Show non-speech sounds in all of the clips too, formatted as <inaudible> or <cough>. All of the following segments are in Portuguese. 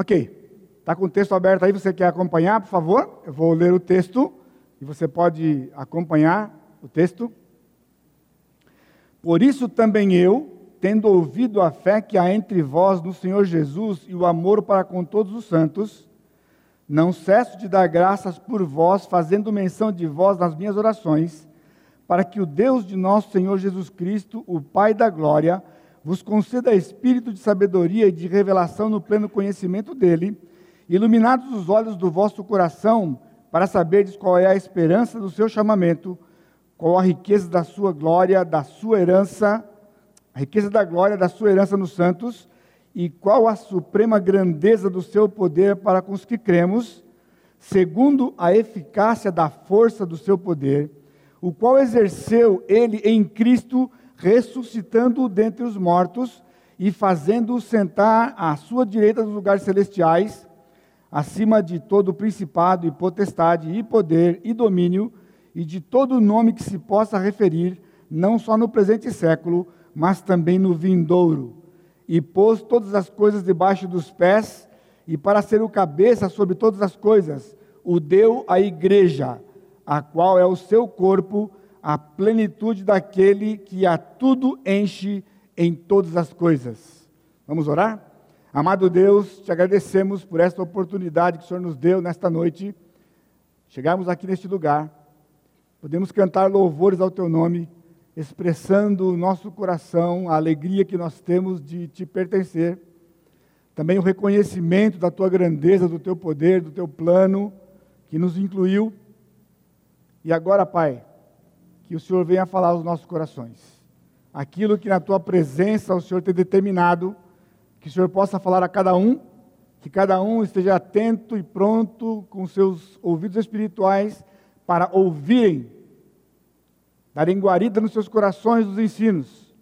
Ok. Está com o texto aberto aí, você quer acompanhar, por favor? Eu vou ler o texto e você pode acompanhar o texto. Por isso também eu, tendo ouvido a fé que há entre vós no Senhor Jesus e o amor para com todos os santos, não cesso de dar graças por vós, fazendo menção de vós nas minhas orações, para que o Deus de nosso Senhor Jesus Cristo, o Pai da glória, vos conceda espírito de sabedoria e de revelação no pleno conhecimento dele, iluminados os olhos do vosso coração, para saberdes qual é a esperança do seu chamamento, qual a riqueza da sua glória, da sua herança a riqueza da glória da sua herança nos santos e qual a suprema grandeza do seu poder para com os que cremos, segundo a eficácia da força do seu poder, o qual exerceu ele em Cristo, ressuscitando-o dentre os mortos e fazendo-o sentar à sua direita nos lugares celestiais, acima de todo principado e potestade e poder e domínio, e de todo nome que se possa referir, não só no presente século, mas também no vindouro. E pôs todas as coisas debaixo dos pés, e para ser o cabeça sobre todas as coisas, o deu à igreja, a qual é o seu corpo, a plenitude daquele que a tudo enche em todas as coisas. Vamos orar? Amado Deus, te agradecemos por esta oportunidade que o Senhor nos deu nesta noite. Chegamos aqui neste lugar, podemos cantar louvores ao teu nome expressando o nosso coração a alegria que nós temos de te pertencer, também o reconhecimento da tua grandeza, do teu poder, do teu plano que nos incluiu. E agora, Pai, que o Senhor venha falar aos nossos corações. Aquilo que na tua presença o Senhor tem determinado, que o Senhor possa falar a cada um, que cada um esteja atento e pronto com seus ouvidos espirituais para ouvirem darem guarida nos seus corações os ensinos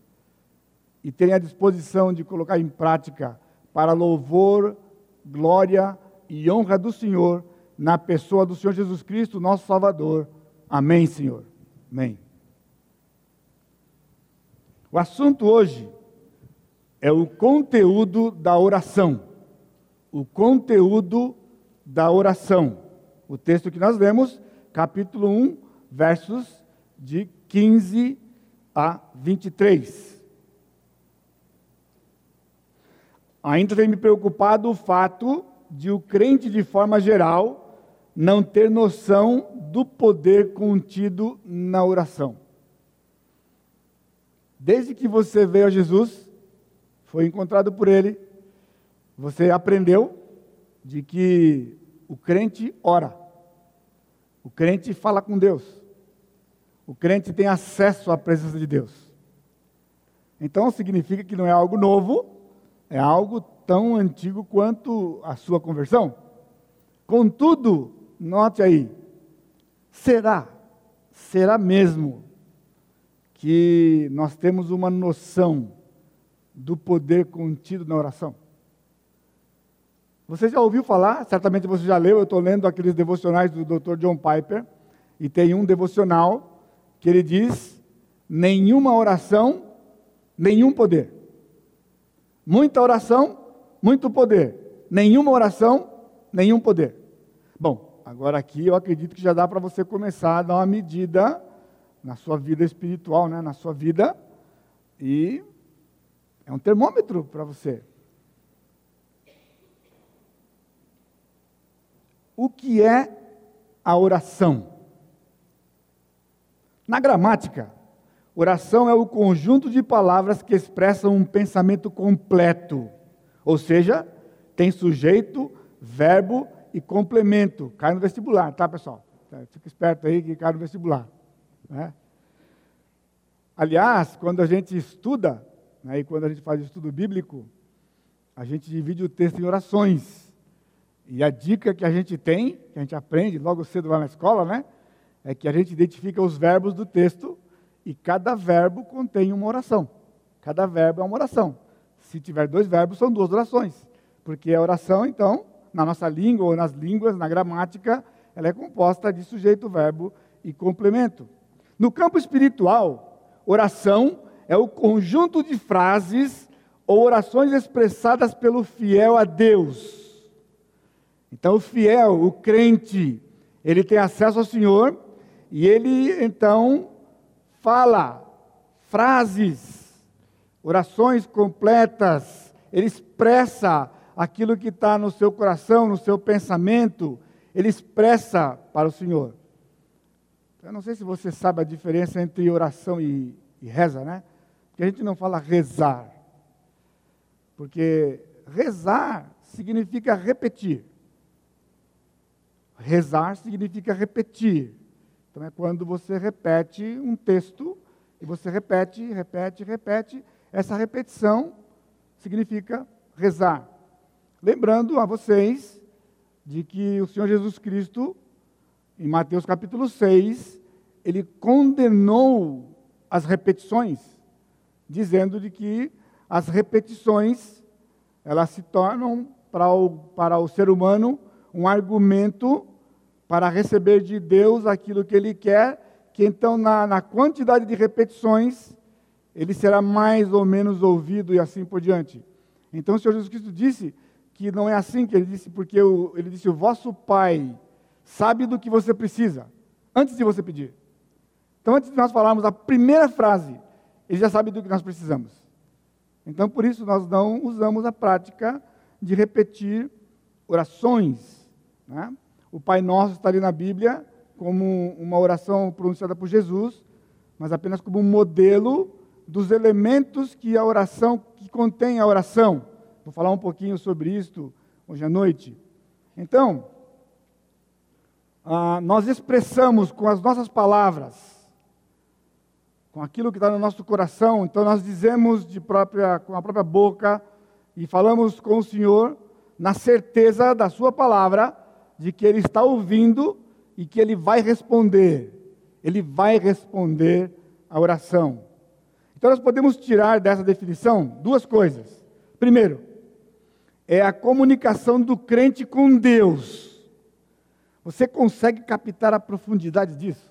e terem a disposição de colocar em prática para louvor, glória e honra do Senhor na pessoa do Senhor Jesus Cristo, nosso Salvador. Amém, Senhor. Amém. O assunto hoje é o conteúdo da oração. O conteúdo da oração. O texto que nós lemos, capítulo 1, versos de 15 a 23. Ainda tem me preocupado o fato de o crente, de forma geral, não ter noção do poder contido na oração. Desde que você veio a Jesus, foi encontrado por Ele, você aprendeu de que o crente ora, o crente fala com Deus o crente tem acesso à presença de Deus. Então significa que não é algo novo, é algo tão antigo quanto a sua conversão. Contudo, note aí, será, será mesmo que nós temos uma noção do poder contido na oração? Você já ouviu falar, certamente você já leu, eu estou lendo aqueles devocionais do Dr. John Piper, e tem um devocional que ele diz: nenhuma oração, nenhum poder. Muita oração, muito poder. Nenhuma oração, nenhum poder. Bom, agora aqui eu acredito que já dá para você começar a dar uma medida na sua vida espiritual, né? na sua vida, e é um termômetro para você. O que é a oração? Na gramática, oração é o conjunto de palavras que expressam um pensamento completo, ou seja, tem sujeito, verbo e complemento. Cai no vestibular, tá, pessoal? Fica esperto aí que cai no vestibular. Né? Aliás, quando a gente estuda, né, e quando a gente faz estudo bíblico, a gente divide o texto em orações. E a dica que a gente tem, que a gente aprende logo cedo lá na escola, né? é que a gente identifica os verbos do texto e cada verbo contém uma oração. Cada verbo é uma oração. Se tiver dois verbos, são duas orações. Porque a oração, então, na nossa língua ou nas línguas, na gramática, ela é composta de sujeito, verbo e complemento. No campo espiritual, oração é o conjunto de frases ou orações expressadas pelo fiel a Deus. Então, o fiel, o crente, ele tem acesso ao Senhor e ele então fala frases, orações completas, ele expressa aquilo que está no seu coração, no seu pensamento, ele expressa para o Senhor. Eu não sei se você sabe a diferença entre oração e, e reza, né? Porque a gente não fala rezar. Porque rezar significa repetir. Rezar significa repetir. Então é quando você repete um texto e você repete, repete, repete. Essa repetição significa rezar. Lembrando a vocês de que o Senhor Jesus Cristo, em Mateus capítulo 6, ele condenou as repetições, dizendo de que as repetições elas se tornam para o, para o ser humano um argumento para receber de Deus aquilo que ele quer, que então, na, na quantidade de repetições, ele será mais ou menos ouvido e assim por diante. Então, o Senhor Jesus Cristo disse que não é assim, que ele disse, porque o, ele disse: O vosso Pai sabe do que você precisa, antes de você pedir. Então, antes de nós falarmos a primeira frase, ele já sabe do que nós precisamos. Então, por isso, nós não usamos a prática de repetir orações. Né? O Pai Nosso está ali na Bíblia como uma oração pronunciada por Jesus, mas apenas como um modelo dos elementos que a oração, que contém a oração. Vou falar um pouquinho sobre isto hoje à noite. Então, ah, nós expressamos com as nossas palavras, com aquilo que está no nosso coração, então nós dizemos de própria, com a própria boca e falamos com o Senhor na certeza da Sua palavra de que ele está ouvindo e que ele vai responder. Ele vai responder a oração. Então nós podemos tirar dessa definição duas coisas. Primeiro, é a comunicação do crente com Deus. Você consegue captar a profundidade disso?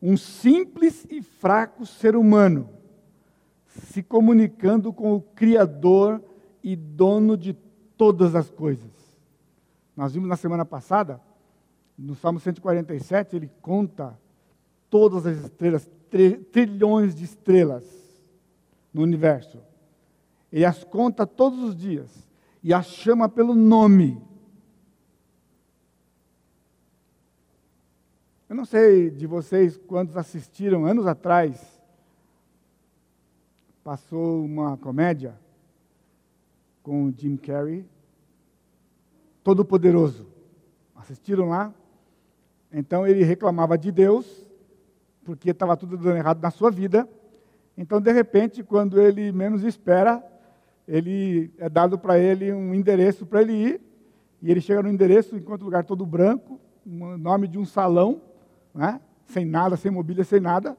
Um simples e fraco ser humano se comunicando com o Criador e dono de todas as coisas. Nós vimos na semana passada, no Salmo 147, ele conta todas as estrelas, trilhões de estrelas no universo. Ele as conta todos os dias e as chama pelo nome. Eu não sei de vocês quantos assistiram anos atrás. Passou uma comédia com o Jim Carrey, Todo-Poderoso. Assistiram lá? Então ele reclamava de Deus, porque estava tudo dando errado na sua vida. Então, de repente, quando ele menos espera, ele é dado para ele um endereço para ele ir, e ele chega no endereço, encontra o lugar todo branco, o nome de um salão, né? sem nada, sem mobília, sem nada,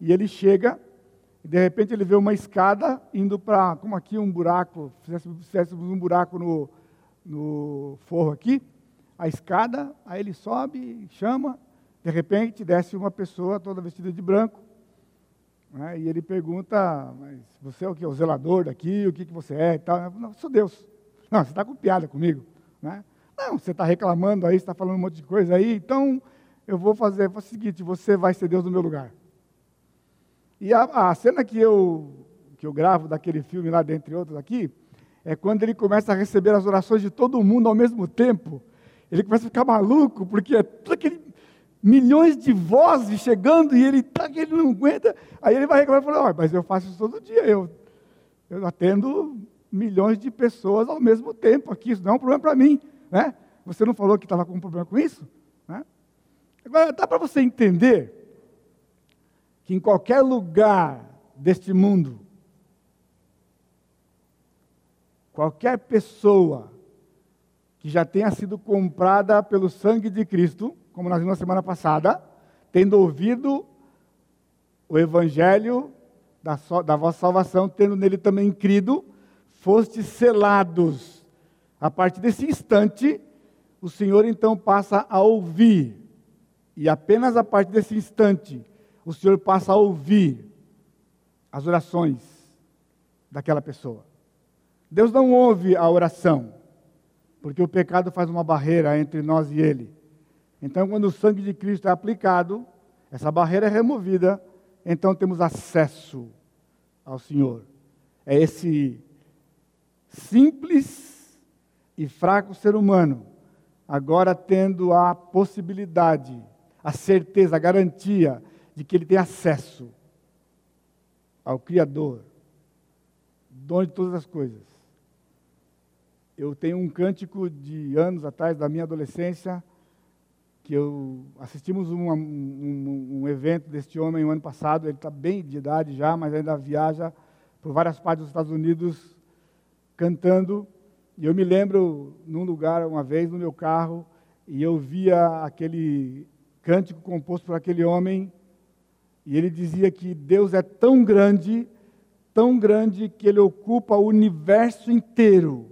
e ele chega, e de repente ele vê uma escada indo para, como aqui um buraco, fizéssemos um buraco no, no forro aqui, a escada, aí ele sobe, chama, de repente desce uma pessoa toda vestida de branco, né, e ele pergunta, mas você é o que? O zelador daqui, o que, que você é e tal? Não, sou Deus. Não, você está com piada comigo. Né? Não, você está reclamando aí, está falando um monte de coisa aí, então eu vou fazer, o seguinte, você vai ser Deus no meu lugar. E a, a cena que eu, que eu gravo daquele filme lá, dentre outros aqui, é quando ele começa a receber as orações de todo mundo ao mesmo tempo. Ele começa a ficar maluco, porque é tudo aquele milhões de vozes chegando e ele tá ele não aguenta. Aí ele vai reclamar e fala: mas eu faço isso todo dia, eu, eu atendo milhões de pessoas ao mesmo tempo aqui, isso não é um problema para mim. Né? Você não falou que estava com um problema com isso? Agora, dá para você entender que em qualquer lugar deste mundo, qualquer pessoa que já tenha sido comprada pelo sangue de Cristo, como nós vimos na semana passada, tendo ouvido o evangelho da, so, da vossa salvação, tendo nele também crido, fostes selados. A partir desse instante, o Senhor então passa a ouvir. E apenas a partir desse instante, o Senhor passa a ouvir as orações daquela pessoa. Deus não ouve a oração. porque o pecado faz uma barreira entre nós e Ele. Então, quando o sangue de Cristo é aplicado, essa barreira é removida, então temos acesso ao Senhor. É esse simples e fraco ser humano, agora tendo a possibilidade, a certeza, a garantia de que ele tem acesso ao Criador, dono de todas as coisas. Eu tenho um cântico de anos atrás, da minha adolescência, que eu assistimos um, um, um evento deste homem no ano passado. Ele está bem de idade já, mas ainda viaja por várias partes dos Estados Unidos cantando. E eu me lembro num lugar uma vez no meu carro e eu via aquele cântico composto por aquele homem e ele dizia que Deus é tão grande, tão grande que ele ocupa o universo inteiro.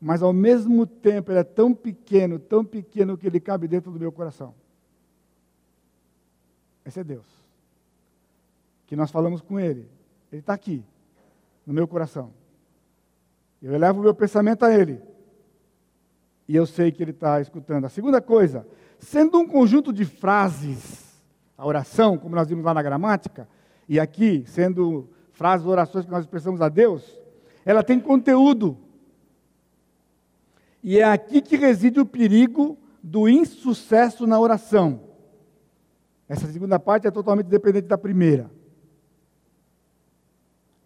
Mas ao mesmo tempo ele é tão pequeno, tão pequeno que ele cabe dentro do meu coração. Esse é Deus. Que nós falamos com ele. Ele está aqui, no meu coração. Eu elevo o meu pensamento a ele. E eu sei que ele está escutando. A segunda coisa, sendo um conjunto de frases a oração, como nós vimos lá na gramática, e aqui, sendo frases, orações que nós expressamos a Deus, ela tem conteúdo. E é aqui que reside o perigo do insucesso na oração. Essa segunda parte é totalmente dependente da primeira.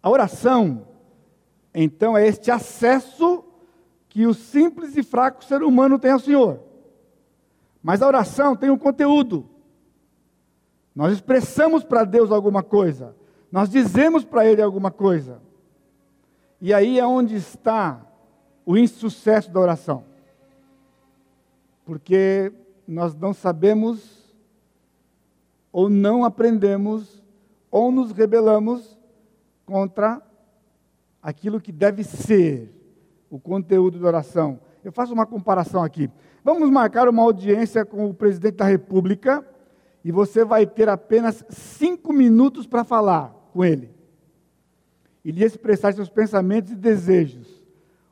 A oração, então, é este acesso que o simples e fraco ser humano tem ao Senhor. Mas a oração tem um conteúdo. Nós expressamos para Deus alguma coisa, nós dizemos para Ele alguma coisa. E aí é onde está o insucesso da oração. Porque nós não sabemos, ou não aprendemos, ou nos rebelamos contra aquilo que deve ser o conteúdo da oração. Eu faço uma comparação aqui. Vamos marcar uma audiência com o presidente da República e você vai ter apenas cinco minutos para falar com ele. E lhe expressar seus pensamentos e desejos.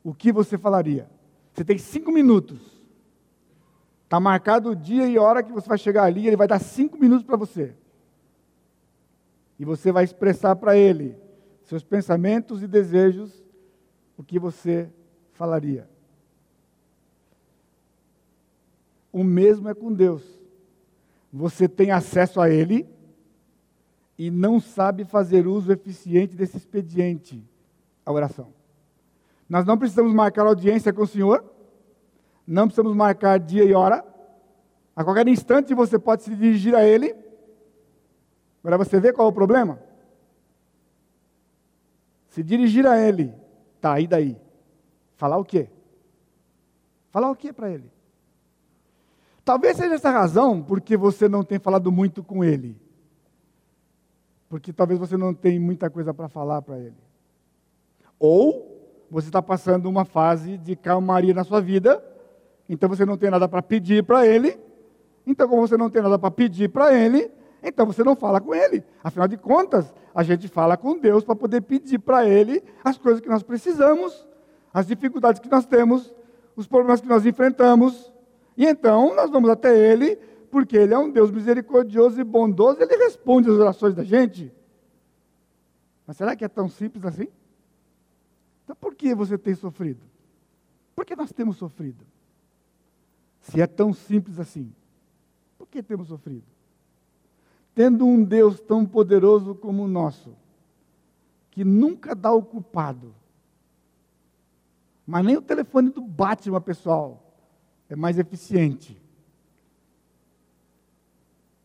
O que você falaria? Você tem cinco minutos. Está marcado o dia e a hora que você vai chegar ali, ele vai dar cinco minutos para você. E você vai expressar para ele seus pensamentos e desejos, o que você falaria. O mesmo é com Deus você tem acesso a ele e não sabe fazer uso eficiente desse expediente, a oração. Nós não precisamos marcar audiência com o Senhor, não precisamos marcar dia e hora. A qualquer instante você pode se dirigir a Ele. Agora você vê qual é o problema? Se dirigir a Ele, tá, e daí? Falar o quê? Falar o quê para Ele? Talvez seja essa a razão porque você não tem falado muito com ele. Porque talvez você não tenha muita coisa para falar para ele. Ou você está passando uma fase de calmaria na sua vida, então você não tem nada para pedir para ele. Então, como você não tem nada para pedir para ele, então você não fala com ele. Afinal de contas, a gente fala com Deus para poder pedir para ele as coisas que nós precisamos, as dificuldades que nós temos, os problemas que nós enfrentamos. E então nós vamos até Ele, porque Ele é um Deus misericordioso e bondoso, Ele responde às orações da gente. Mas será que é tão simples assim? Então por que você tem sofrido? Por que nós temos sofrido? Se é tão simples assim, por que temos sofrido? Tendo um Deus tão poderoso como o nosso, que nunca dá o culpado, mas nem o telefone do Batman, pessoal, é mais eficiente.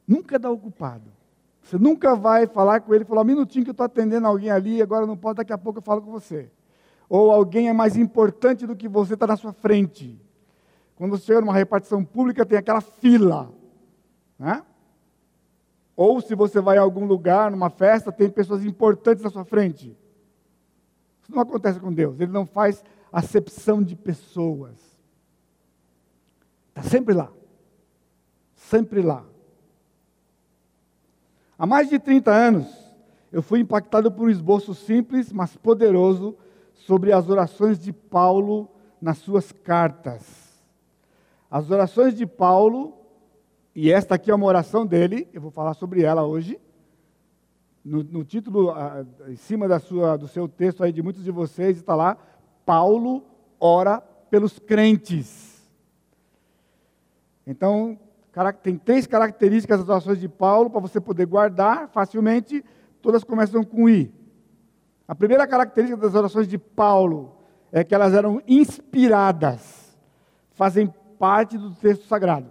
Nunca dá ocupado. Você nunca vai falar com ele e falar, um minutinho que eu estou atendendo alguém ali, agora não pode, daqui a pouco eu falo com você. Ou alguém é mais importante do que você, está na sua frente. Quando você chega numa repartição pública, tem aquela fila. Né? Ou se você vai a algum lugar, numa festa, tem pessoas importantes na sua frente. Isso não acontece com Deus. Ele não faz acepção de pessoas. Está sempre lá. Sempre lá. Há mais de 30 anos, eu fui impactado por um esboço simples, mas poderoso, sobre as orações de Paulo nas suas cartas. As orações de Paulo, e esta aqui é uma oração dele, eu vou falar sobre ela hoje. No, no título, em cima da sua, do seu texto aí de muitos de vocês, está lá, Paulo ora pelos crentes. Então, tem três características das orações de Paulo para você poder guardar facilmente, todas começam com I. A primeira característica das orações de Paulo é que elas eram inspiradas, fazem parte do texto sagrado.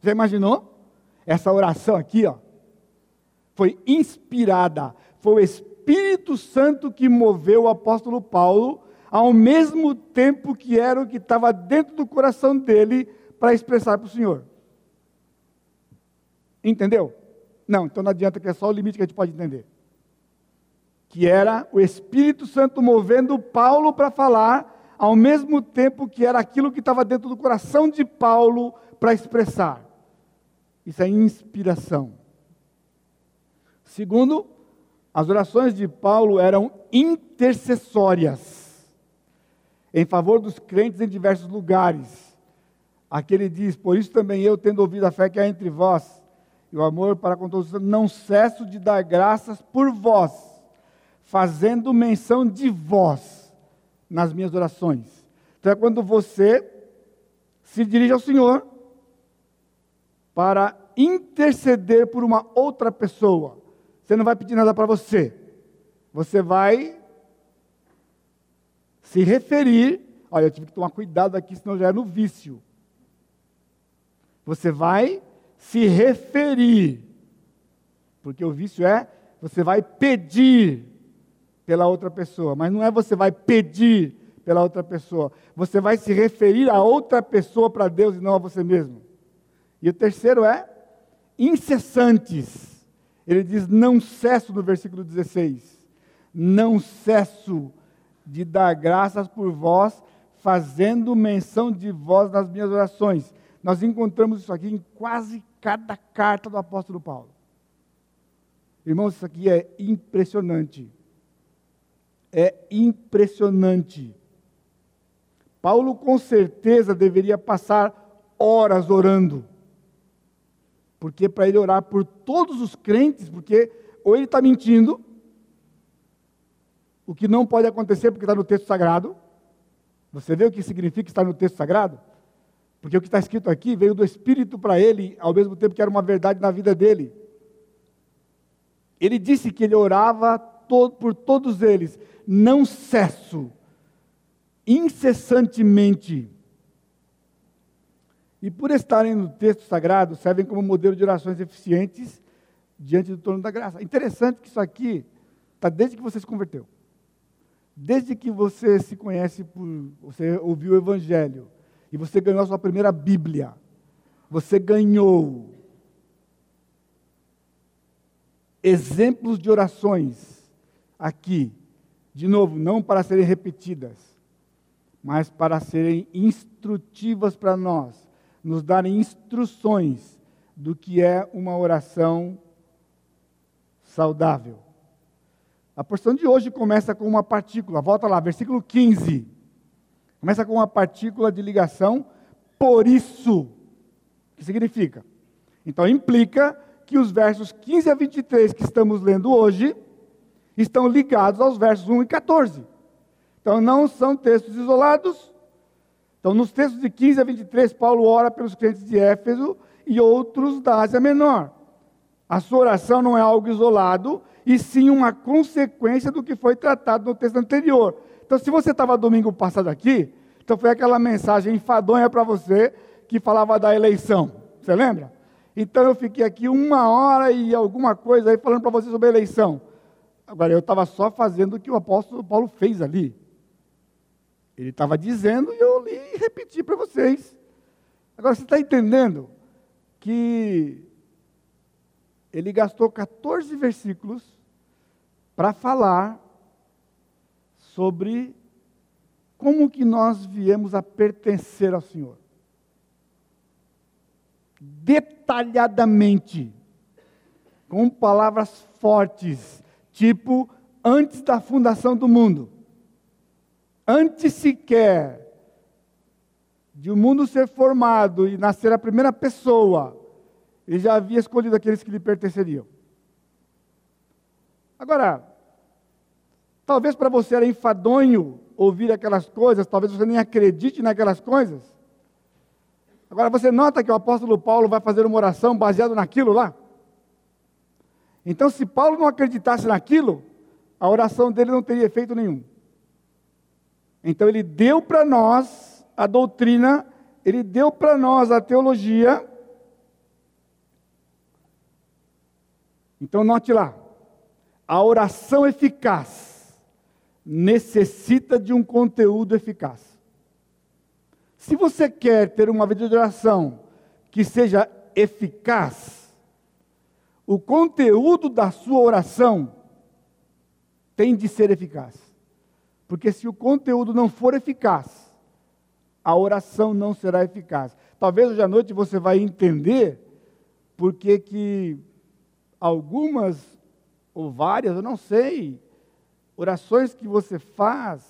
Você imaginou? Essa oração aqui, ó, foi inspirada, foi o Espírito Santo que moveu o apóstolo Paulo, ao mesmo tempo que era o que estava dentro do coração dele para expressar para o Senhor. Entendeu? Não, então não adianta que é só o limite que a gente pode entender. Que era o Espírito Santo movendo Paulo para falar, ao mesmo tempo que era aquilo que estava dentro do coração de Paulo para expressar. Isso é inspiração. Segundo, as orações de Paulo eram intercessórias em favor dos crentes em diversos lugares. Aqui ele diz: Por isso também eu, tendo ouvido a fé que há entre vós e o amor para com todos, não cesso de dar graças por vós, fazendo menção de vós nas minhas orações. Então é quando você se dirige ao Senhor para interceder por uma outra pessoa. Você não vai pedir nada para você. Você vai se referir. Olha, eu tive que tomar cuidado aqui, senão já é no vício. Você vai se referir. Porque o vício é, você vai pedir pela outra pessoa, mas não é você vai pedir pela outra pessoa, você vai se referir a outra pessoa para Deus e não a você mesmo. E o terceiro é incessantes. Ele diz: Não cesso no versículo 16, não cesso de dar graças por vós, fazendo menção de vós nas minhas orações. Nós encontramos isso aqui em quase cada carta do apóstolo Paulo. Irmãos, isso aqui é impressionante é impressionante. Paulo com certeza deveria passar horas orando. Porque para ele orar por todos os crentes, porque ou ele está mentindo, o que não pode acontecer porque está no texto sagrado. Você vê o que significa estar no texto sagrado? Porque o que está escrito aqui veio do Espírito para ele, ao mesmo tempo que era uma verdade na vida dele. Ele disse que ele orava por todos eles, não cesso, incessantemente. E por estarem no texto sagrado, servem como modelo de orações eficientes diante do trono da graça. Interessante que isso aqui está desde que você se converteu. Desde que você se conhece por. Você ouviu o Evangelho. E você ganhou a sua primeira Bíblia. Você ganhou exemplos de orações aqui de novo, não para serem repetidas, mas para serem instrutivas para nós, nos darem instruções do que é uma oração saudável. A porção de hoje começa com uma partícula, volta lá, versículo 15. Começa com uma partícula de ligação, por isso. O que significa? Então implica que os versos 15 a 23 que estamos lendo hoje estão ligados aos versos 1 e 14. Então não são textos isolados. Então, nos textos de 15 a 23, Paulo ora pelos crentes de Éfeso e outros da Ásia Menor. A sua oração não é algo isolado, e sim uma consequência do que foi tratado no texto anterior. Então, se você estava domingo passado aqui, então foi aquela mensagem enfadonha para você que falava da eleição. Você lembra? Então eu fiquei aqui uma hora e alguma coisa aí falando para você sobre a eleição. Agora, eu estava só fazendo o que o apóstolo Paulo fez ali. Ele estava dizendo e eu li e repeti para vocês. Agora, você está entendendo que ele gastou 14 versículos para falar sobre como que nós viemos a pertencer ao Senhor. Detalhadamente, com palavras fortes, tipo antes da fundação do mundo. Antes sequer de o um mundo ser formado e nascer a primeira pessoa, ele já havia escolhido aqueles que lhe pertenceriam. Agora, talvez para você era enfadonho ouvir aquelas coisas, talvez você nem acredite naquelas coisas. Agora você nota que o apóstolo Paulo vai fazer uma oração baseado naquilo lá? Então, se Paulo não acreditasse naquilo, a oração dele não teria efeito nenhum. Então, ele deu para nós a doutrina, ele deu para nós a teologia. Então, note lá: a oração eficaz necessita de um conteúdo eficaz. Se você quer ter uma vida de oração que seja eficaz, o conteúdo da sua oração tem de ser eficaz. Porque se o conteúdo não for eficaz, a oração não será eficaz. Talvez hoje à noite você vai entender porque que algumas ou várias, eu não sei, orações que você faz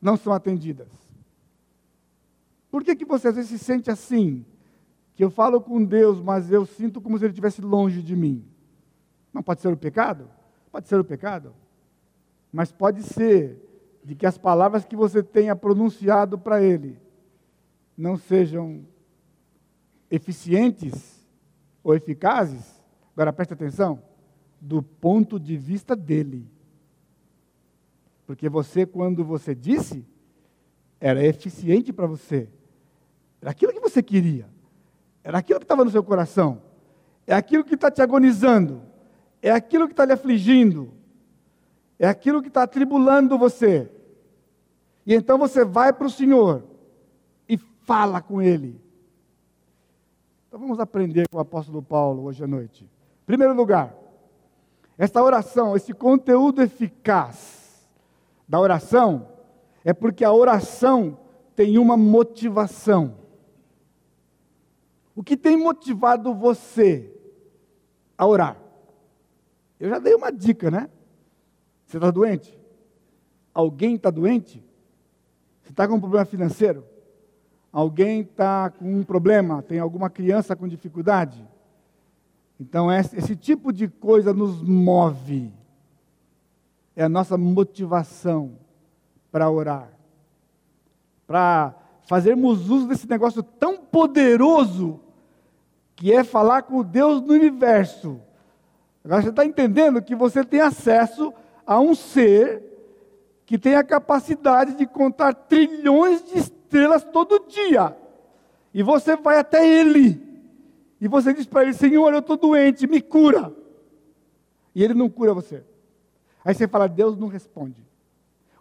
não são atendidas. Por que, que você às vezes se sente assim? Que eu falo com Deus, mas eu sinto como se Ele estivesse longe de mim. Não pode ser o pecado? Pode ser o pecado. Mas pode ser de que as palavras que você tenha pronunciado para Ele não sejam eficientes ou eficazes. Agora preste atenção, do ponto de vista dele. Porque você, quando você disse, era eficiente para você. Era aquilo que você queria. Era aquilo que estava no seu coração. É aquilo que está te agonizando. É aquilo que está lhe afligindo. É aquilo que está atribulando você. E então você vai para o Senhor e fala com Ele. Então vamos aprender com o apóstolo Paulo hoje à noite. Primeiro lugar, esta oração, esse conteúdo eficaz da oração, é porque a oração tem uma motivação. O que tem motivado você a orar? Eu já dei uma dica, né? Você está doente? Alguém está doente? Você está com um problema financeiro? Alguém está com um problema? Tem alguma criança com dificuldade? Então, esse tipo de coisa nos move. É a nossa motivação para orar. Para fazermos uso desse negócio tão poderoso que é falar com o Deus do universo. Agora você está entendendo que você tem acesso a um ser que tem a capacidade de contar trilhões de estrelas todo dia. E você vai até ele. E você diz para ele: Senhor, eu estou doente, me cura. E ele não cura você. Aí você fala: Deus não responde.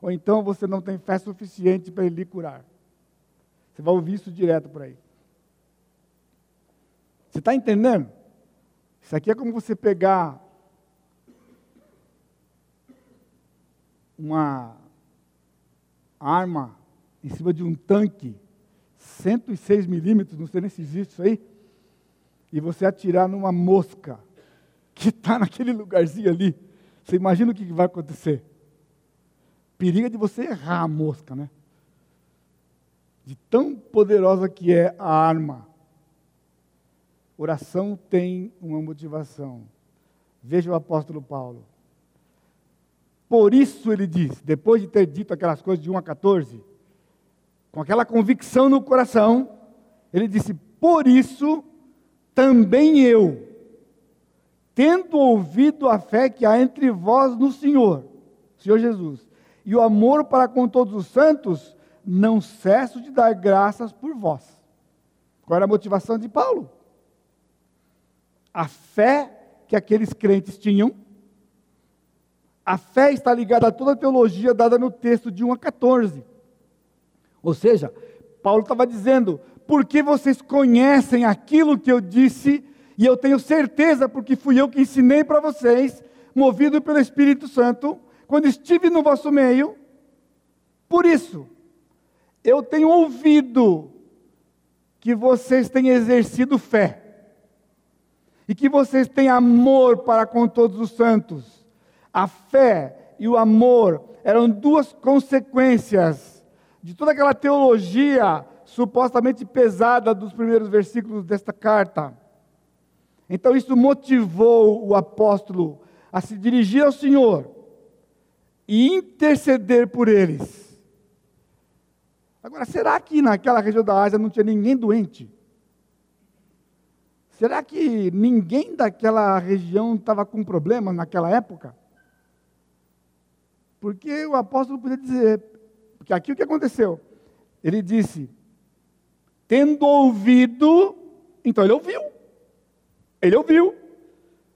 Ou então você não tem fé suficiente para ele lhe curar. Você vai ouvir isso direto por aí. Você está entendendo? Isso aqui é como você pegar uma arma em cima de um tanque, 106 milímetros, não sei nem se existe isso aí, e você atirar numa mosca que está <laughs> naquele lugarzinho ali. Você imagina o que vai acontecer? Periga de você errar a mosca, né? De tão poderosa que é a arma. Oração tem uma motivação. Veja o apóstolo Paulo. Por isso ele diz, depois de ter dito aquelas coisas de 1 a 14, com aquela convicção no coração, ele disse: Por isso também eu, tendo ouvido a fé que há entre vós no Senhor, Senhor Jesus, e o amor para com todos os santos, não cesso de dar graças por vós. Qual era a motivação de Paulo? a fé que aqueles crentes tinham. A fé está ligada a toda a teologia dada no texto de 1 a 14. Ou seja, Paulo estava dizendo: porque vocês conhecem aquilo que eu disse, e eu tenho certeza, porque fui eu que ensinei para vocês, movido pelo Espírito Santo, quando estive no vosso meio. Por isso, eu tenho ouvido que vocês têm exercido fé e que vocês têm amor para com todos os santos. A fé e o amor eram duas consequências de toda aquela teologia supostamente pesada dos primeiros versículos desta carta. Então, isso motivou o apóstolo a se dirigir ao Senhor e interceder por eles. Agora, será que naquela região da Ásia não tinha ninguém doente? Será que ninguém daquela região estava com problema naquela época? Porque o apóstolo podia dizer, porque aqui o que aconteceu? Ele disse: tendo ouvido, então ele ouviu. Ele ouviu.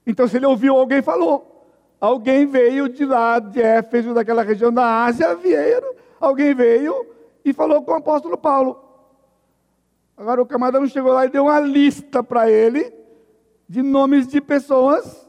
Então, se ele ouviu, alguém falou. Alguém veio de lá de Éfeso, daquela região da Ásia, vieram, alguém veio e falou com o apóstolo Paulo. Agora o camarada chegou lá e deu uma lista para ele de nomes de pessoas.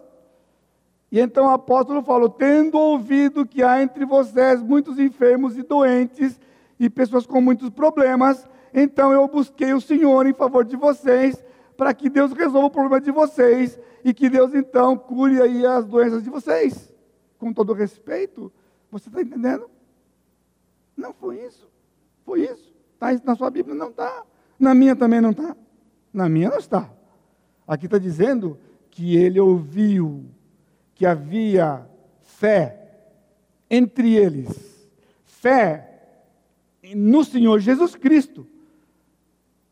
E então o apóstolo falou: Tendo ouvido que há entre vocês muitos enfermos e doentes e pessoas com muitos problemas, então eu busquei o Senhor em favor de vocês, para que Deus resolva o problema de vocês e que Deus então cure aí as doenças de vocês. Com todo respeito, você está entendendo? Não foi isso. Foi isso. Está isso na sua Bíblia? Não está. Na minha também não está. Na minha não está. Aqui está dizendo que ele ouviu que havia fé entre eles. Fé no Senhor Jesus Cristo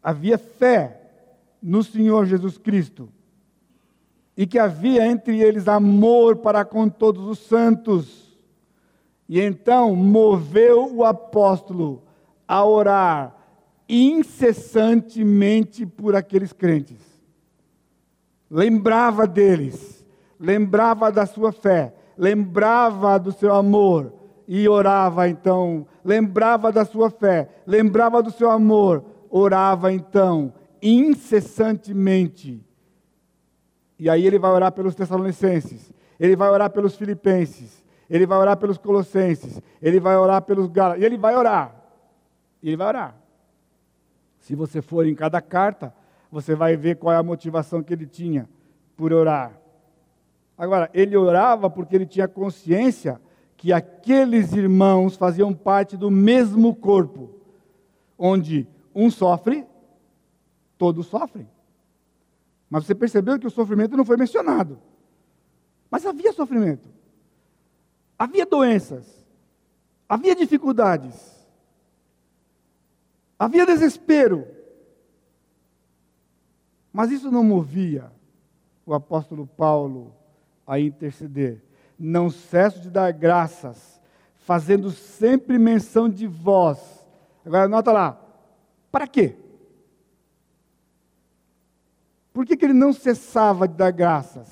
havia fé no Senhor Jesus Cristo e que havia entre eles amor para com todos os santos. E então moveu o apóstolo a orar incessantemente por aqueles crentes. Lembrava deles, lembrava da sua fé, lembrava do seu amor e orava então, lembrava da sua fé, lembrava do seu amor, orava então incessantemente. E aí ele vai orar pelos Tessalonicenses, ele vai orar pelos Filipenses, ele vai orar pelos Colossenses, ele vai orar pelos e ele vai orar. Ele vai orar. Se você for em cada carta, você vai ver qual é a motivação que ele tinha por orar. Agora, ele orava porque ele tinha consciência que aqueles irmãos faziam parte do mesmo corpo, onde um sofre, todos sofrem. Mas você percebeu que o sofrimento não foi mencionado. Mas havia sofrimento. Havia doenças. Havia dificuldades. Havia desespero. Mas isso não movia o apóstolo Paulo a interceder. Não cesso de dar graças, fazendo sempre menção de vós. Agora nota lá, para quê? Por que, que ele não cessava de dar graças?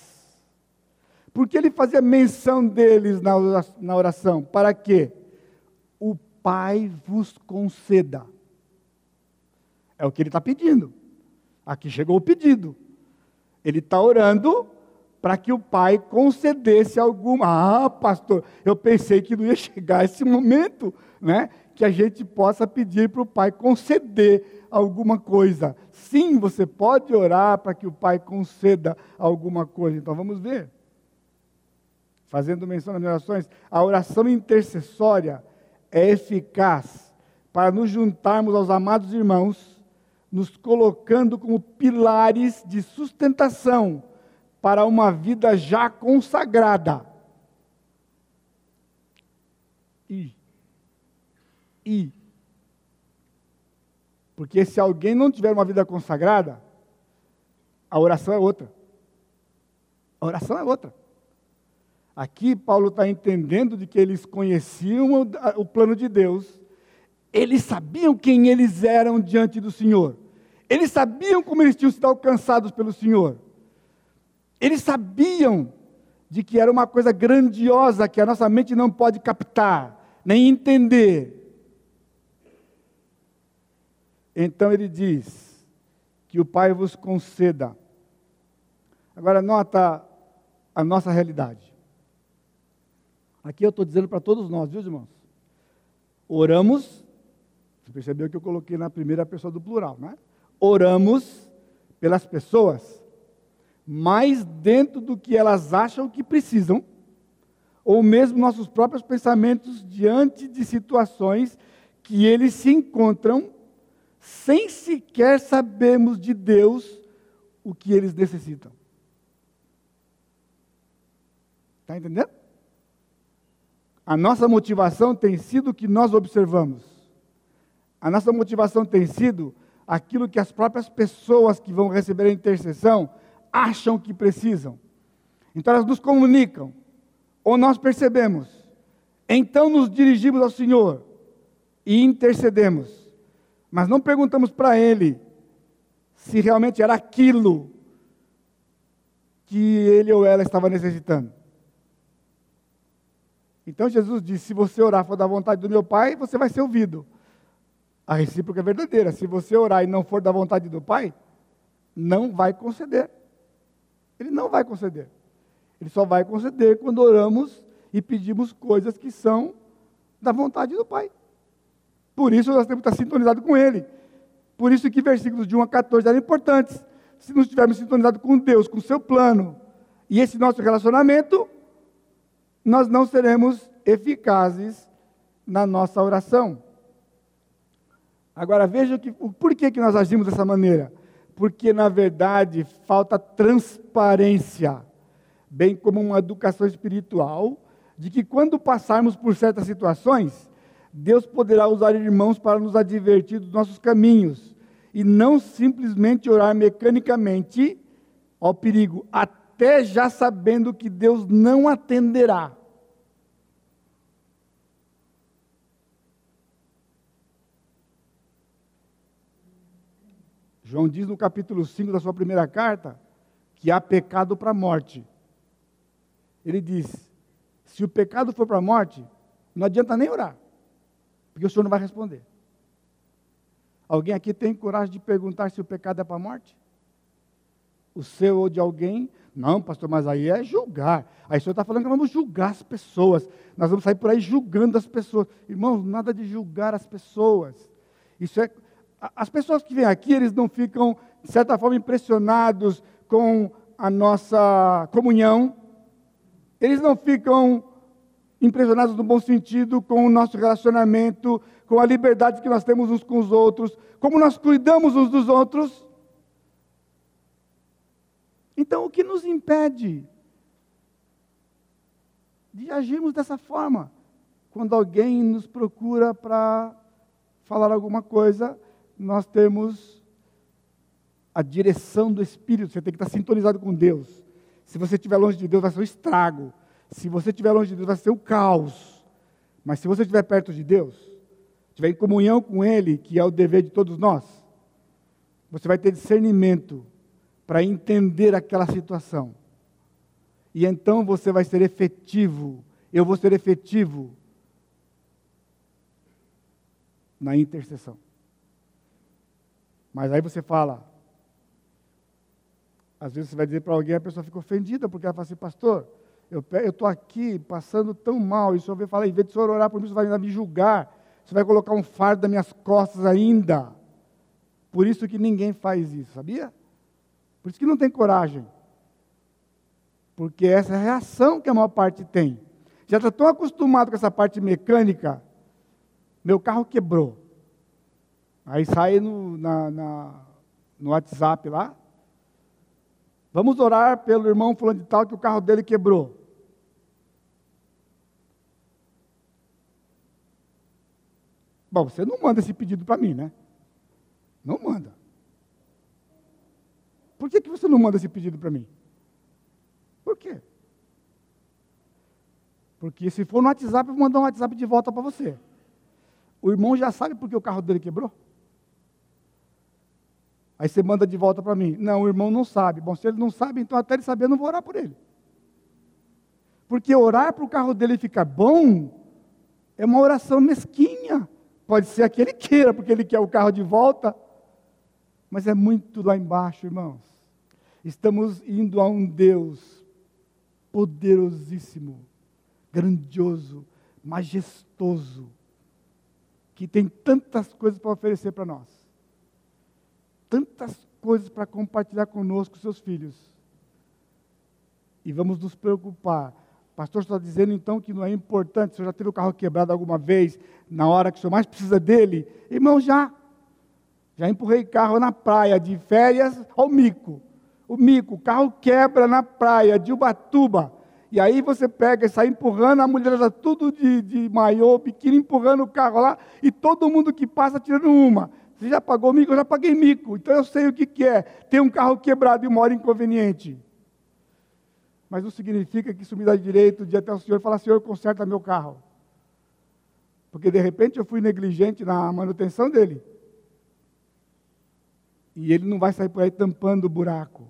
Por que ele fazia menção deles na oração? Para quê? O Pai vos conceda. É o que ele está pedindo. Aqui chegou o pedido. Ele está orando para que o pai concedesse alguma. Ah, pastor, eu pensei que não ia <laughs> chegar esse momento, né? que a gente possa pedir para o Pai conceder alguma coisa. Sim, você pode orar para que o Pai conceda alguma coisa. Então vamos ver. Fazendo menção nas orações, a oração intercessória é eficaz para nos juntarmos aos amados irmãos, nos colocando como pilares de sustentação para uma vida já consagrada. E ir. Porque se alguém não tiver uma vida consagrada, a oração é outra. A oração é outra. Aqui Paulo está entendendo de que eles conheciam o, o plano de Deus, eles sabiam quem eles eram diante do Senhor, eles sabiam como eles tinham sido alcançados pelo Senhor, eles sabiam de que era uma coisa grandiosa que a nossa mente não pode captar, nem entender, então ele diz que o Pai vos conceda. Agora, nota a nossa realidade. Aqui eu estou dizendo para todos nós, viu, irmãos? Oramos, você percebeu que eu coloquei na primeira pessoa do plural, né? Oramos pelas pessoas, mais dentro do que elas acham que precisam, ou mesmo nossos próprios pensamentos diante de situações que eles se encontram sem sequer sabermos de Deus o que eles necessitam. Está entendendo? A nossa motivação tem sido o que nós observamos. A nossa motivação tem sido aquilo que as próprias pessoas que vão receber a intercessão acham que precisam. Então elas nos comunicam, ou nós percebemos. Então nos dirigimos ao Senhor e intercedemos. Mas não perguntamos para Ele se realmente era aquilo que ele ou ela estava necessitando. Então Jesus disse: se você orar for da vontade do meu Pai, você vai ser ouvido. A recíproca é verdadeira. Se você orar e não for da vontade do Pai, não vai conceder. Ele não vai conceder. Ele só vai conceder quando oramos e pedimos coisas que são da vontade do Pai. Por isso nós temos que estar sintonizados com Ele. Por isso que versículos de 1 a 14 eram importantes. Se não estivermos sintonizados com Deus, com o seu plano, e esse nosso relacionamento, nós não seremos eficazes na nossa oração. Agora veja que, por que, que nós agimos dessa maneira? Porque, na verdade, falta transparência, bem como uma educação espiritual, de que quando passarmos por certas situações, Deus poderá usar irmãos para nos advertir dos nossos caminhos, e não simplesmente orar mecanicamente ao perigo, até já sabendo que Deus não atenderá. João diz no capítulo 5 da sua primeira carta que há pecado para a morte. Ele diz: se o pecado for para a morte, não adianta nem orar, porque o Senhor não vai responder. Alguém aqui tem coragem de perguntar se o pecado é para a morte? O seu ou de alguém? Não, pastor, mas aí é julgar. Aí o senhor está falando que vamos julgar as pessoas. Nós vamos sair por aí julgando as pessoas. Irmãos, nada de julgar as pessoas. Isso é as pessoas que vêm aqui, eles não ficam, de certa forma, impressionados com a nossa comunhão, eles não ficam impressionados no bom sentido com o nosso relacionamento, com a liberdade que nós temos uns com os outros, como nós cuidamos uns dos outros. Então, o que nos impede de agirmos dessa forma? Quando alguém nos procura para falar alguma coisa, nós temos a direção do Espírito, você tem que estar sintonizado com Deus. Se você estiver longe de Deus, vai ser um estrago. Se você estiver longe de Deus, vai ser um caos. Mas se você estiver perto de Deus, estiver em comunhão com Ele, que é o dever de todos nós, você vai ter discernimento para entender aquela situação. E então você vai ser efetivo, eu vou ser efetivo na intercessão. Mas aí você fala, às vezes você vai dizer para alguém, a pessoa fica ofendida, porque ela fala assim, pastor, eu estou aqui passando tão mal, e o senhor vai falar, em vez de o senhor orar por mim, você vai ainda me julgar, você vai colocar um fardo nas minhas costas ainda. Por isso que ninguém faz isso, sabia? Por isso que não tem coragem. Porque essa é a reação que a maior parte tem. Já está tão acostumado com essa parte mecânica, meu carro quebrou. Aí sai no, na, na, no WhatsApp lá. Vamos orar pelo irmão fulano de tal que o carro dele quebrou. Bom, você não manda esse pedido para mim, né? Não manda. Por que, que você não manda esse pedido para mim? Por quê? Porque se for no WhatsApp, eu vou mandar um WhatsApp de volta para você. O irmão já sabe por que o carro dele quebrou? Aí você manda de volta para mim. Não, o irmão não sabe. Bom, se ele não sabe, então até ele saber, eu não vou orar por ele. Porque orar para o carro dele ficar bom é uma oração mesquinha. Pode ser que ele queira, porque ele quer o carro de volta. Mas é muito lá embaixo, irmãos. Estamos indo a um Deus poderosíssimo, grandioso, majestoso, que tem tantas coisas para oferecer para nós tantas coisas para compartilhar conosco, seus filhos. E vamos nos preocupar Pastor, está dizendo então que não é importante, o senhor já teve o carro quebrado alguma vez, na hora que o senhor mais precisa dele? Irmão, já. Já empurrei carro na praia de férias ao mico. O mico, o carro quebra na praia de Ubatuba. E aí você pega e sai empurrando, a mulher está tudo de, de maiô, biquíni, empurrando o carro lá, e todo mundo que passa tirando uma. Você já pagou mico? Eu já paguei mico. Então eu sei o que, que é ter um carro quebrado e uma hora inconveniente. Mas não significa que isso me dá direito de ir até o senhor e falar, senhor, conserta meu carro. Porque de repente eu fui negligente na manutenção dele. E ele não vai sair por aí tampando o buraco.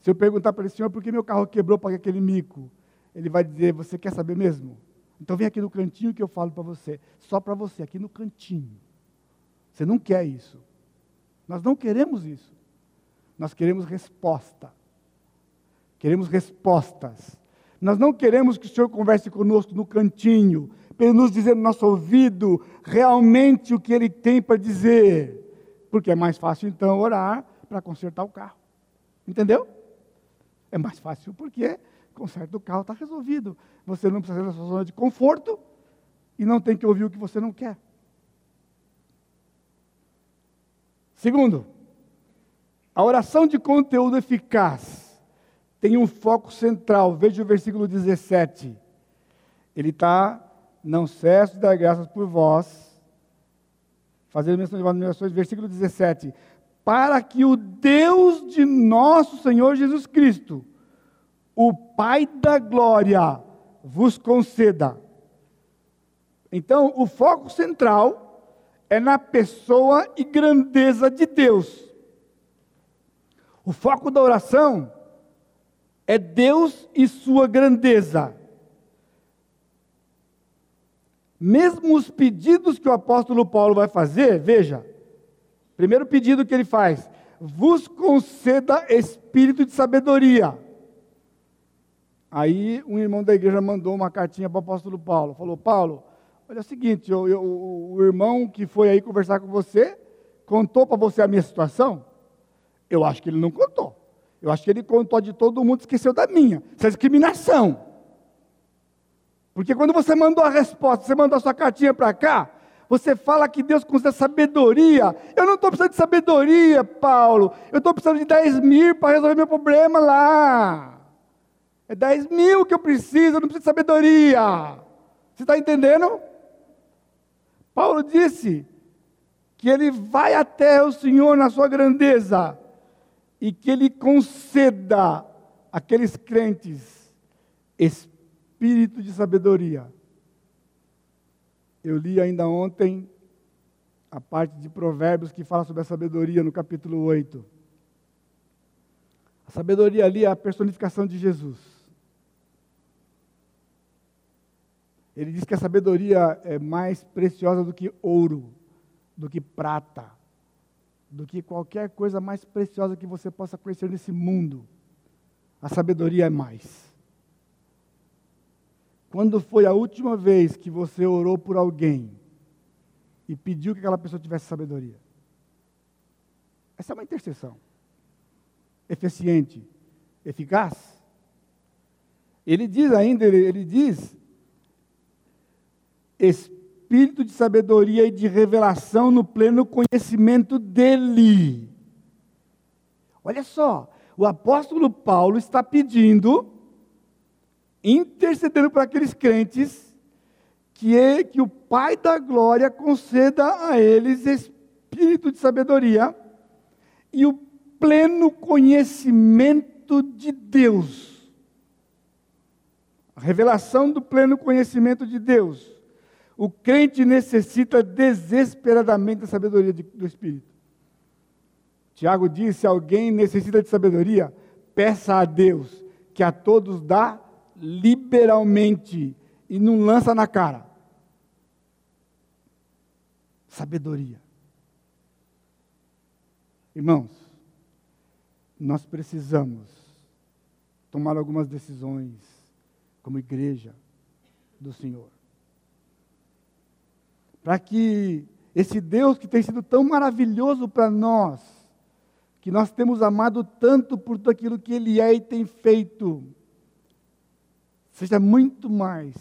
Se eu perguntar para ele, senhor, por que meu carro quebrou para aquele mico? Ele vai dizer, você quer saber mesmo? Então vem aqui no cantinho que eu falo para você. Só para você, aqui no cantinho. Você não quer isso. Nós não queremos isso. Nós queremos resposta. Queremos respostas. Nós não queremos que o Senhor converse conosco no cantinho, para nos dizer no nosso ouvido realmente o que Ele tem para dizer. Porque é mais fácil então orar para consertar o carro. Entendeu? É mais fácil porque o conserto do carro está resolvido. Você não precisa da sua zona de conforto e não tem que ouvir o que você não quer. Segundo, a oração de conteúdo eficaz tem um foco central. Veja o versículo 17. Ele está, não cesso de dar graças por vós, fazendo menção de vossas versículo 17 para que o Deus de nosso Senhor Jesus Cristo, o Pai da glória, vos conceda. Então, o foco central é na pessoa e grandeza de Deus. O foco da oração é Deus e sua grandeza. Mesmo os pedidos que o apóstolo Paulo vai fazer, veja, Primeiro pedido que ele faz: vos conceda espírito de sabedoria. Aí um irmão da igreja mandou uma cartinha para o apóstolo Paulo. Falou: Paulo, olha o seguinte, eu, eu, o irmão que foi aí conversar com você contou para você a minha situação? Eu acho que ele não contou. Eu acho que ele contou de todo mundo, esqueceu da minha. Isso é discriminação. Porque quando você mandou a resposta, você mandou a sua cartinha para cá, você fala que Deus concede sabedoria. Eu não estou precisando de sabedoria, Paulo. Eu estou precisando de 10 mil para resolver meu problema lá. É 10 mil que eu preciso, eu não preciso de sabedoria. Você está entendendo? Paulo disse que ele vai até o Senhor na sua grandeza e que ele conceda àqueles crentes espírito de sabedoria eu li ainda ontem a parte de Provérbios que fala sobre a sabedoria no capítulo 8. A sabedoria ali é a personificação de Jesus. Ele diz que a sabedoria é mais preciosa do que ouro, do que prata, do que qualquer coisa mais preciosa que você possa conhecer nesse mundo. A sabedoria é mais. Quando foi a última vez que você orou por alguém e pediu que aquela pessoa tivesse sabedoria? Essa é uma intercessão. Eficiente, eficaz. Ele diz ainda, ele, ele diz, espírito de sabedoria e de revelação no pleno conhecimento dele. Olha só, o apóstolo Paulo está pedindo intercedendo por aqueles crentes, que, é, que o Pai da glória conceda a eles espírito de sabedoria e o pleno conhecimento de Deus. A revelação do pleno conhecimento de Deus. O crente necessita desesperadamente da sabedoria de, do Espírito. Tiago disse: se alguém necessita de sabedoria, peça a Deus, que a todos dá liberalmente e não lança na cara. Sabedoria. Irmãos, nós precisamos tomar algumas decisões como igreja do Senhor. Para que esse Deus que tem sido tão maravilhoso para nós, que nós temos amado tanto por tudo aquilo que Ele é e tem feito, seja muito mais,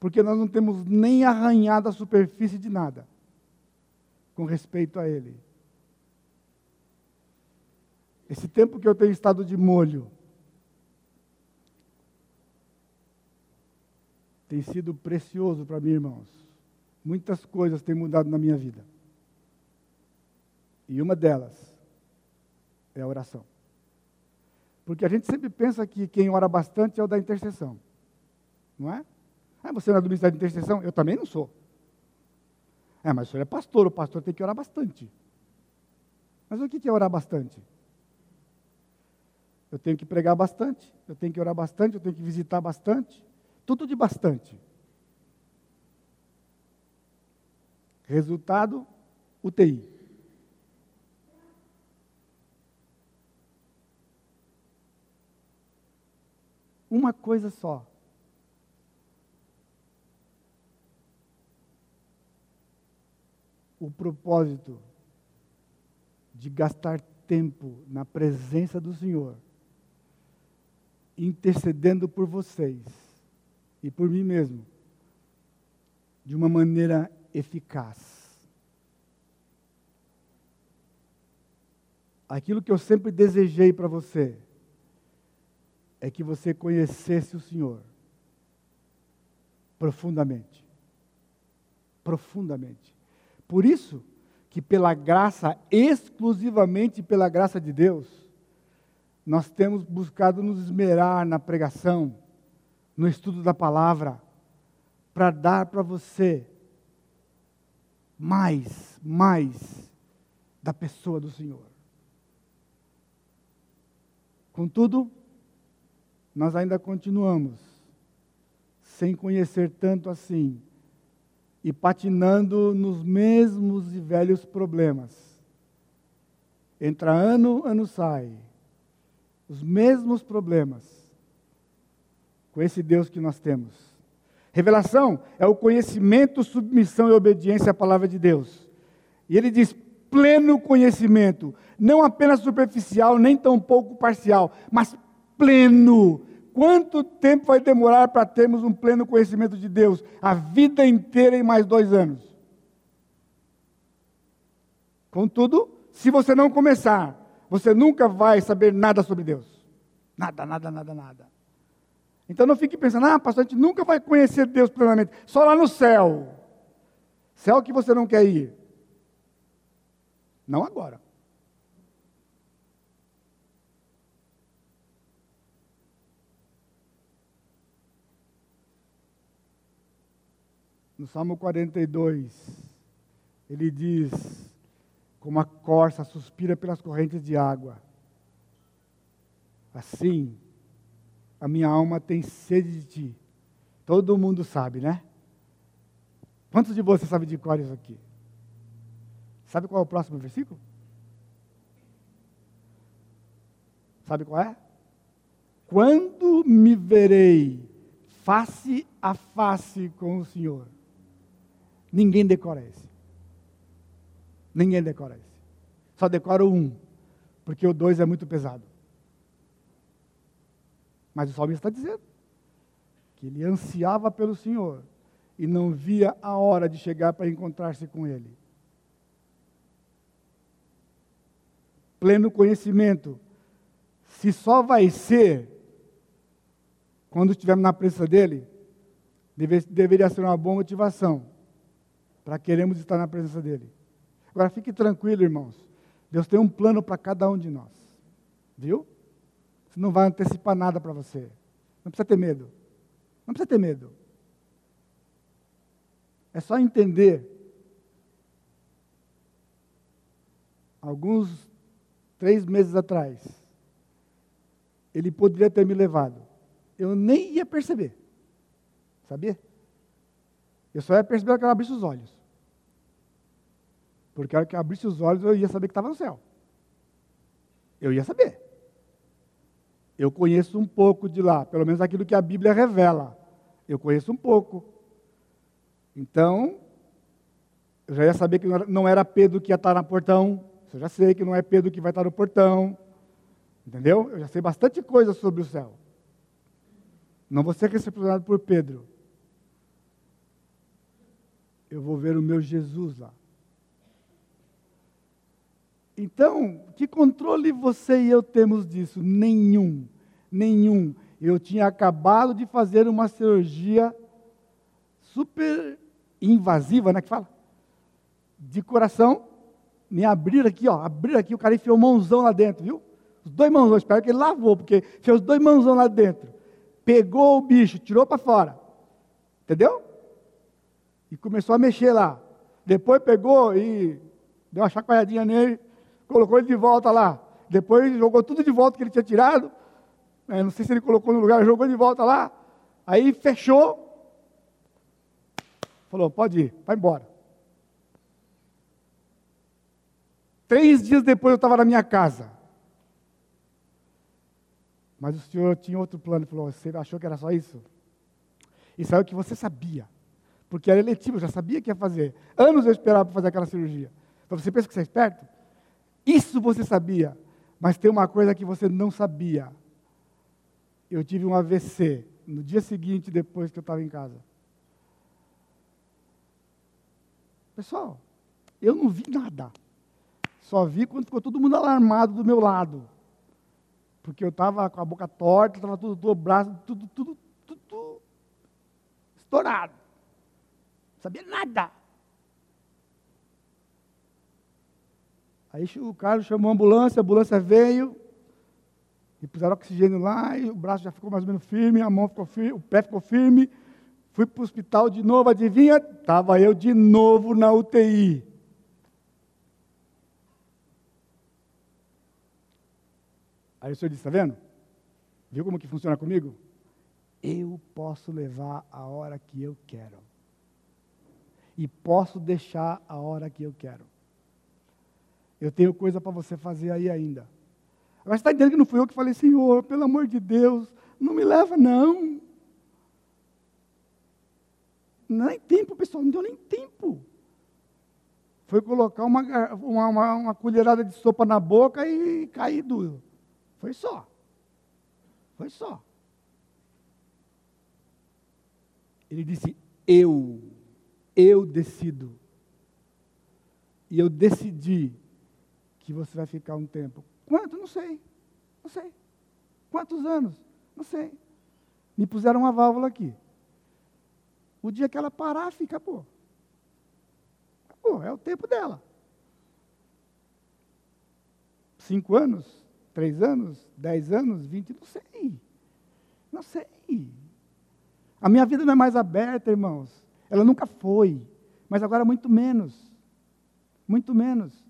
porque nós não temos nem arranhado a superfície de nada com respeito a Ele. Esse tempo que eu tenho estado de molho tem sido precioso para mim, irmãos. Muitas coisas têm mudado na minha vida. E uma delas é a oração. Porque a gente sempre pensa que quem ora bastante é o da intercessão. Não é? Ah, você não é do ministério de intercessão? Eu também não sou. É, mas o senhor é pastor, o pastor tem que orar bastante. Mas o que é orar bastante? Eu tenho que pregar bastante, eu tenho que orar bastante, eu tenho que visitar bastante, tudo de bastante. Resultado: UTI. Uma coisa só. O propósito de gastar tempo na presença do Senhor intercedendo por vocês e por mim mesmo de uma maneira eficaz. Aquilo que eu sempre desejei para você é que você conhecesse o Senhor profundamente. Profundamente. Por isso que pela graça, exclusivamente pela graça de Deus, nós temos buscado nos esmerar na pregação, no estudo da palavra, para dar para você mais, mais da pessoa do Senhor. Contudo, nós ainda continuamos sem conhecer tanto assim e patinando nos mesmos e velhos problemas. Entra ano, ano sai os mesmos problemas com esse Deus que nós temos. Revelação é o conhecimento, submissão e obediência à palavra de Deus. E ele diz pleno conhecimento, não apenas superficial, nem tão pouco parcial, mas pleno. Quanto tempo vai demorar para termos um pleno conhecimento de Deus? A vida inteira em mais dois anos. Contudo, se você não começar, você nunca vai saber nada sobre Deus. Nada, nada, nada, nada. Então não fique pensando, ah, pastor, a gente nunca vai conhecer Deus plenamente. Só lá no céu. Céu que você não quer ir. Não agora. No Salmo 42, ele diz: como a corça suspira pelas correntes de água. Assim, a minha alma tem sede de ti. Todo mundo sabe, né? Quantos de vocês sabem de cor isso aqui? Sabe qual é o próximo versículo? Sabe qual é? Quando me verei face a face com o Senhor. Ninguém decora esse. Ninguém decora esse. Só decora o um, porque o dois é muito pesado. Mas o salmista está dizendo que ele ansiava pelo Senhor e não via a hora de chegar para encontrar-se com Ele. Pleno conhecimento, se só vai ser quando estivermos na presença dEle, deve, deveria ser uma boa motivação para queremos estar na presença dEle. Agora fique tranquilo, irmãos. Deus tem um plano para cada um de nós. Viu? Não vai antecipar nada para você. Não precisa ter medo. Não precisa ter medo. É só entender. Alguns três meses atrás, ele poderia ter me levado. Eu nem ia perceber. Sabia? Eu só ia perceber que ela abrisse os olhos. Porque a hora que abrisse os olhos, eu ia saber que estava no céu. Eu ia saber. Eu conheço um pouco de lá, pelo menos aquilo que a Bíblia revela. Eu conheço um pouco. Então, eu já ia saber que não era Pedro que ia estar no portão. Eu já sei que não é Pedro que vai estar no portão. Entendeu? Eu já sei bastante coisa sobre o céu. Não vou ser recepcionado por Pedro. Eu vou ver o meu Jesus lá. Então, que controle você e eu temos disso? Nenhum. Nenhum. Eu tinha acabado de fazer uma cirurgia super invasiva, né? Que fala? De coração. Me abrir aqui, ó. Abrir aqui, o cara enfiou mãozão lá dentro, viu? Os dois mãozão. Espero que ele lavou, porque fez os dois mãozão lá dentro. Pegou o bicho, tirou para fora. Entendeu? E começou a mexer lá. Depois pegou e deu uma chacoalhadinha nele, colocou ele de volta lá. Depois jogou tudo de volta que ele tinha tirado. É, não sei se ele colocou no lugar, jogou de volta lá. Aí fechou. Falou: pode ir, vai embora. Três dias depois eu estava na minha casa. Mas o senhor tinha outro plano. Ele falou: Você achou que era só isso? Isso é o que você sabia porque era eletivo, eu já sabia que ia fazer. Anos eu esperava para fazer aquela cirurgia. Então você pensa que você é esperto? Isso você sabia, mas tem uma coisa que você não sabia. Eu tive um AVC no dia seguinte, depois que eu estava em casa. Pessoal, eu não vi nada. Só vi quando ficou todo mundo alarmado do meu lado. Porque eu estava com a boca torta, estava tudo dobrado, tudo, tudo, tudo, tudo estourado sabia nada. Aí o Carlos chamou a ambulância, a ambulância veio, e puseram oxigênio lá, e o braço já ficou mais ou menos firme, a mão ficou firme, o pé ficou firme. Fui para o hospital de novo, adivinha? Estava eu de novo na UTI. Aí o senhor disse, está vendo? Viu como que funciona comigo? Eu posso levar a hora que eu quero e posso deixar a hora que eu quero. Eu tenho coisa para você fazer aí ainda. Mas está entendendo que não fui eu que falei, Senhor, pelo amor de Deus, não me leva não. Não é tempo, pessoal, não deu nem tempo. Foi colocar uma, uma, uma, uma colherada de sopa na boca e cair duro. Foi só. Foi só. Ele disse, eu eu decido. E eu decidi que você vai ficar um tempo. Quanto? Não sei. Não sei. Quantos anos? Não sei. Me puseram uma válvula aqui. O dia que ela parar, fica, pô. Acabou, é o tempo dela. Cinco anos? Três anos? Dez anos? Vinte? Não sei. Não sei. A minha vida não é mais aberta, irmãos. Ela nunca foi, mas agora muito menos. Muito menos.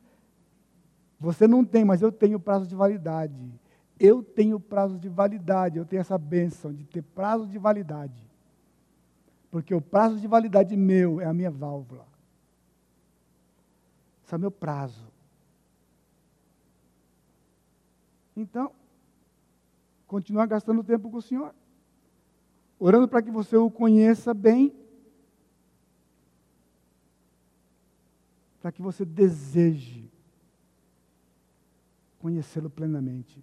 Você não tem, mas eu tenho prazo de validade. Eu tenho prazo de validade, eu tenho essa bênção de ter prazo de validade. Porque o prazo de validade meu é a minha válvula. Esse é o meu prazo. Então, continuar gastando tempo com o Senhor. Orando para que você o conheça bem para que você deseje conhecê-lo plenamente.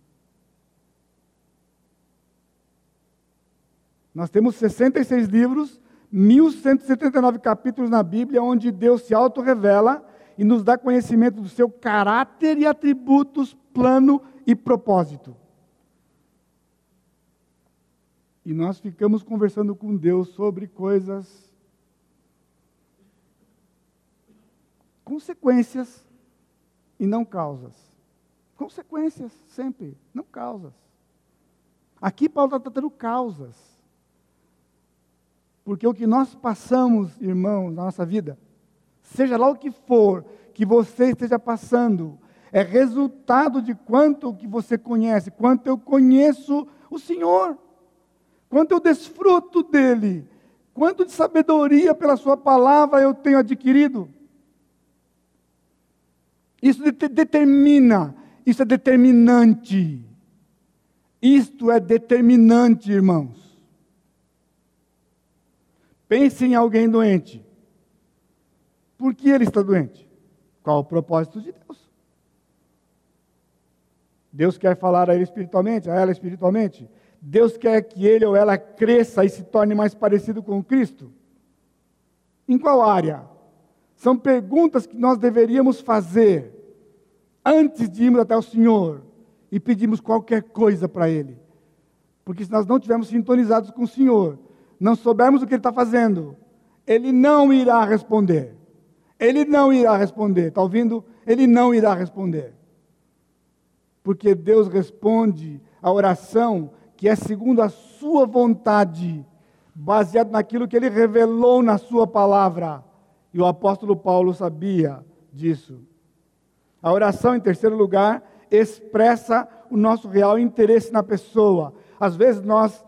Nós temos 66 livros, 1179 capítulos na Bíblia, onde Deus se auto-revela e nos dá conhecimento do seu caráter e atributos, plano e propósito. E nós ficamos conversando com Deus sobre coisas consequências e não causas. Consequências, sempre, não causas. Aqui Paulo está tratando causas. Porque o que nós passamos, irmãos, na nossa vida, seja lá o que for que você esteja passando, é resultado de quanto que você conhece, quanto eu conheço o Senhor, quanto eu desfruto dele, quanto de sabedoria pela Sua palavra eu tenho adquirido. Isso determina, isso é determinante. Isto é determinante, irmãos. Pense em alguém doente. Por que ele está doente? Qual o propósito de Deus? Deus quer falar a ele espiritualmente, a ela espiritualmente. Deus quer que ele ou ela cresça e se torne mais parecido com Cristo? Em qual área? São perguntas que nós deveríamos fazer antes de irmos até o Senhor e pedirmos qualquer coisa para Ele. Porque se nós não estivermos sintonizados com o Senhor, não soubermos o que Ele está fazendo, Ele não irá responder. Ele não irá responder. Está ouvindo? Ele não irá responder. Porque Deus responde a oração que é segundo a sua vontade, baseado naquilo que ele revelou na sua palavra. E o apóstolo Paulo sabia disso. A oração, em terceiro lugar, expressa o nosso real interesse na pessoa. Às vezes nós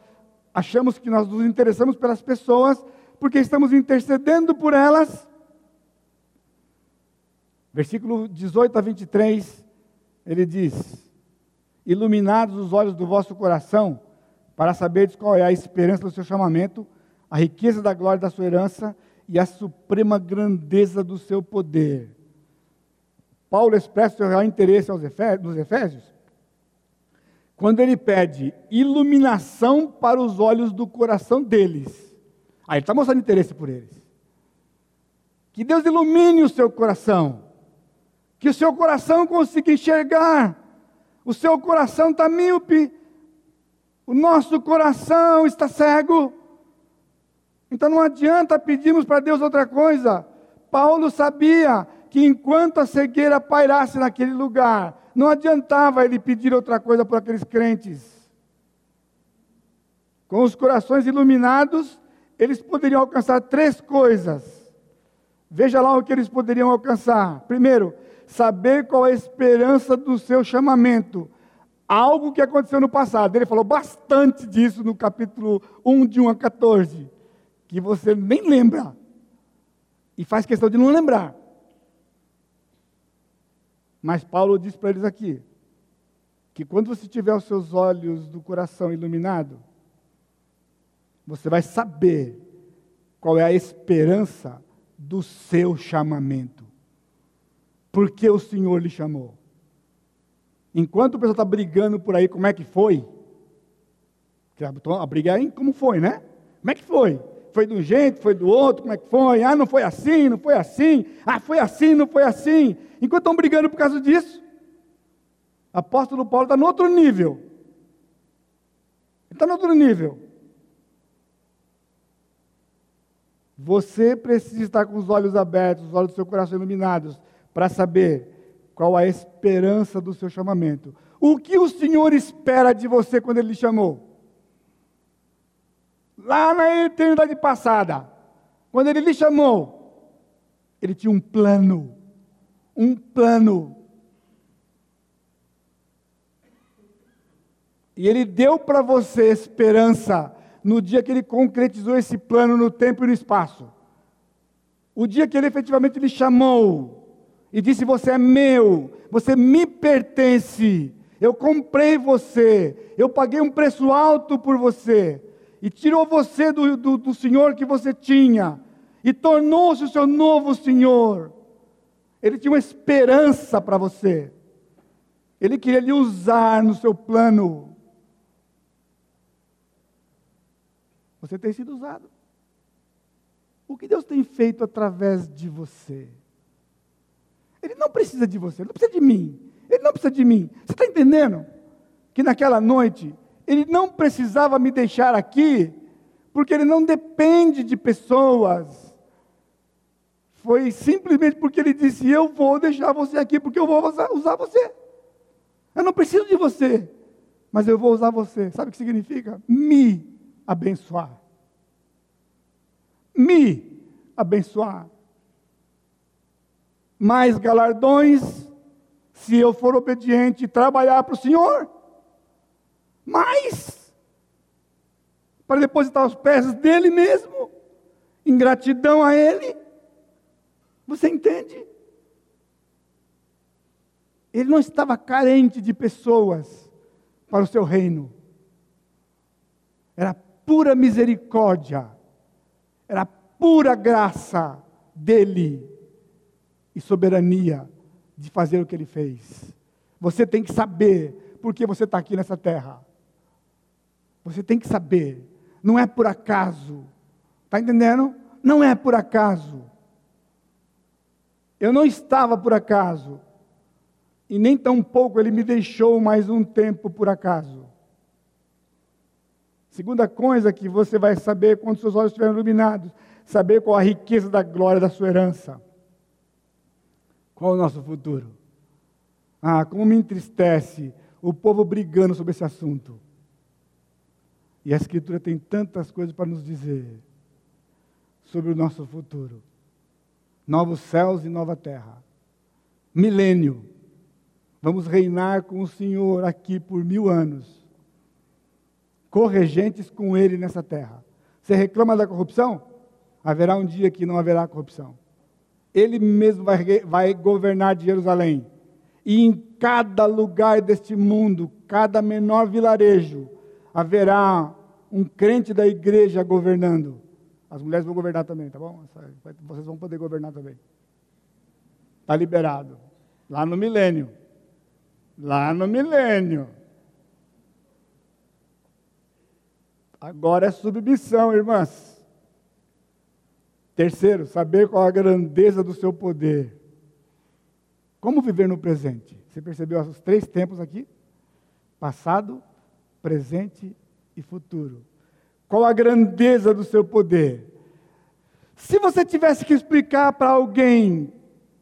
achamos que nós nos interessamos pelas pessoas porque estamos intercedendo por elas. Versículo 18 a 23, ele diz: Iluminados os olhos do vosso coração, para saberdes qual é a esperança do seu chamamento, a riqueza da glória da sua herança e a suprema grandeza do seu poder. Paulo expressa o seu real interesse aos Efésios, Efésios quando ele pede iluminação para os olhos do coração deles. Aí ele está mostrando interesse por eles. Que Deus ilumine o seu coração. Que o seu coração consiga enxergar. O seu coração está míope. O nosso coração está cego. Então não adianta pedirmos para Deus outra coisa. Paulo sabia que enquanto a cegueira pairasse naquele lugar, não adiantava ele pedir outra coisa para aqueles crentes. Com os corações iluminados, eles poderiam alcançar três coisas. Veja lá o que eles poderiam alcançar. Primeiro, saber qual é a esperança do seu chamamento. Algo que aconteceu no passado. Ele falou bastante disso no capítulo 1, de 1 a 14, que você nem lembra. E faz questão de não lembrar. Mas Paulo diz para eles aqui que quando você tiver os seus olhos do coração iluminado, você vai saber qual é a esperança do seu chamamento. Porque o Senhor lhe chamou. Enquanto o pessoal está brigando por aí, como é que foi? A briga é como foi, né? Como é que foi? Foi de um jeito, foi do outro, como é que foi? Ah, não foi assim, não foi assim. Ah, foi assim, não foi assim. Enquanto estão brigando por causa disso, apóstolo Paulo está no outro nível. Ele está no outro nível. Você precisa estar com os olhos abertos, os olhos do seu coração iluminados, para saber qual a esperança do seu chamamento. O que o Senhor espera de você quando Ele lhe chamou? lá na eternidade passada, quando ele lhe chamou, ele tinha um plano, um plano. E ele deu para você esperança no dia que ele concretizou esse plano no tempo e no espaço. O dia que ele efetivamente lhe chamou e disse: Você é meu, você me pertence, eu comprei você, eu paguei um preço alto por você e tirou você do, do, do Senhor que você tinha, e tornou-se o seu novo Senhor. Ele tinha uma esperança para você. Ele queria lhe usar no seu plano. Você tem sido usado. O que Deus tem feito através de você? Ele não precisa de você, ele não precisa de mim. Ele não precisa de mim. Você está entendendo? Que naquela noite ele não precisava me deixar aqui, porque ele não depende de pessoas. Foi simplesmente porque ele disse: Eu vou deixar você aqui, porque eu vou usar você. Eu não preciso de você, mas eu vou usar você. Sabe o que significa? Me abençoar. Me abençoar. Mais galardões, se eu for obediente e trabalhar para o Senhor mais para depositar aos pés dele mesmo, em gratidão a ele. Você entende? Ele não estava carente de pessoas para o seu reino. Era pura misericórdia, era pura graça dele e soberania de fazer o que ele fez. Você tem que saber por que você está aqui nessa terra. Você tem que saber. Não é por acaso. Está entendendo? Não é por acaso. Eu não estava por acaso. E nem tampouco ele me deixou mais um tempo por acaso. Segunda coisa que você vai saber quando seus olhos estiverem iluminados, saber qual a riqueza da glória da sua herança. Qual o nosso futuro? Ah, como me entristece o povo brigando sobre esse assunto. E a Escritura tem tantas coisas para nos dizer sobre o nosso futuro. Novos céus e nova terra. Milênio. Vamos reinar com o Senhor aqui por mil anos. Corregentes com Ele nessa terra. Você reclama da corrupção? Haverá um dia que não haverá corrupção. Ele mesmo vai, vai governar de Jerusalém. E em cada lugar deste mundo, cada menor vilarejo, haverá um crente da igreja governando. As mulheres vão governar também, tá bom? Vocês vão poder governar também. Está liberado. Lá no milênio. Lá no milênio. Agora é submissão, irmãs. Terceiro, saber qual a grandeza do seu poder. Como viver no presente? Você percebeu os três tempos aqui? Passado, presente e futuro. Qual a grandeza do seu poder? Se você tivesse que explicar para alguém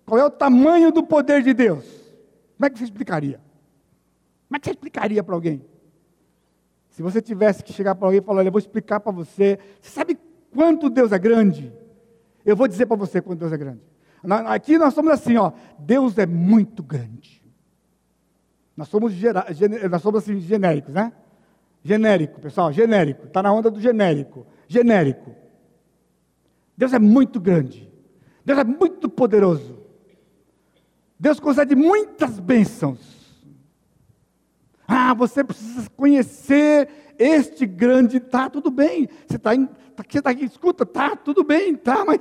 qual é o tamanho do poder de Deus, como é que você explicaria? Como é que você explicaria para alguém? Se você tivesse que chegar para alguém e falar, olha, eu vou explicar para você, você sabe quanto Deus é grande? Eu vou dizer para você quanto Deus é grande. Aqui nós somos assim, ó, Deus é muito grande. Nós somos, nós somos assim, genéricos, né? Genérico, pessoal, genérico. Está na onda do genérico. Genérico. Deus é muito grande. Deus é muito poderoso. Deus concede muitas bênçãos. Ah, você precisa conhecer este grande, tá tudo bem. Você está tá, você tá aqui, escuta, tá tudo bem, tá, mas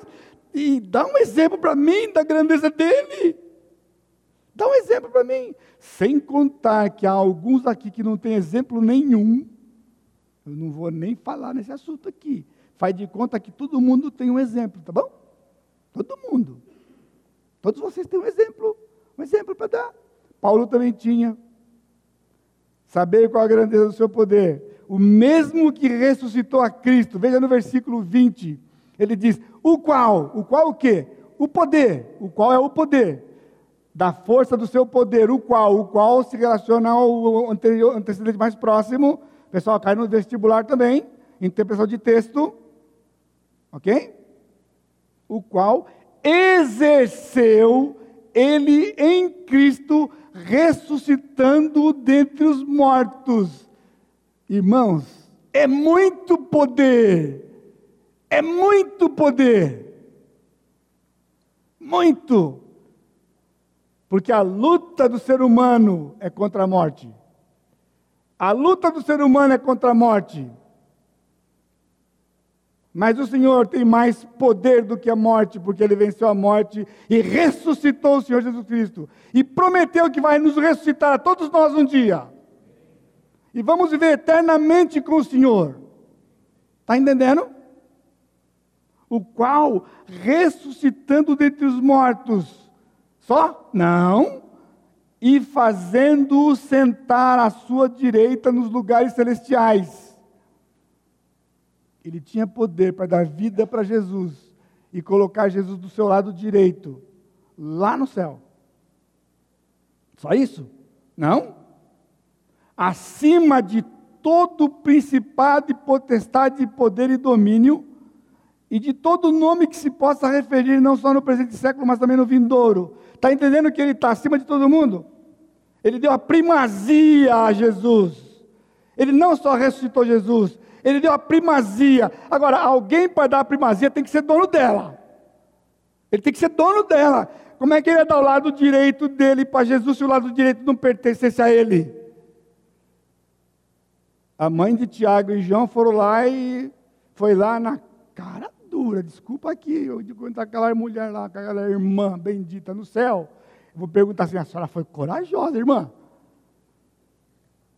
e dá um exemplo para mim da grandeza dele. Dá um exemplo para mim. Sem contar que há alguns aqui que não têm exemplo nenhum. Eu não vou nem falar nesse assunto aqui. Faz de conta que todo mundo tem um exemplo, tá bom? Todo mundo. Todos vocês têm um exemplo, um exemplo para dar. Paulo também tinha. Saber qual a grandeza do seu poder. O mesmo que ressuscitou a Cristo. Veja no versículo 20. Ele diz: O qual? O qual o quê? O poder. O qual é o poder? Da força do seu poder. O qual? O qual se relaciona ao anterior, antecedente mais próximo. Pessoal cai no vestibular também. Interpretação de texto. Ok? O qual exerceu ele em Cristo ressuscitando dentre os mortos. Irmãos, é muito poder, é muito poder, muito, porque a luta do ser humano é contra a morte. A luta do ser humano é contra a morte. Mas o Senhor tem mais poder do que a morte, porque ele venceu a morte e ressuscitou o Senhor Jesus Cristo. E prometeu que vai nos ressuscitar a todos nós um dia. E vamos viver eternamente com o Senhor. Está entendendo? O qual, ressuscitando dentre os mortos, só? Não. E fazendo-o sentar à sua direita nos lugares celestiais ele tinha poder para dar vida para Jesus e colocar Jesus do seu lado direito, lá no céu. Só isso? Não. Acima de todo principado e potestade, poder e domínio, e de todo nome que se possa referir, não só no presente século, mas também no vindouro. Está entendendo que ele está acima de todo mundo? Ele deu a primazia a Jesus. Ele não só ressuscitou Jesus, ele deu a primazia. Agora, alguém para dar a primazia tem que ser dono dela. Ele tem que ser dono dela. Como é que ele ia dar o lado direito dele para Jesus se o lado direito não pertencesse a ele? A mãe de Tiago e João foram lá e foi lá na Desculpa aqui, eu digo quando aquela mulher lá, aquela irmã bendita no céu. Eu vou perguntar assim: a senhora foi corajosa, irmã?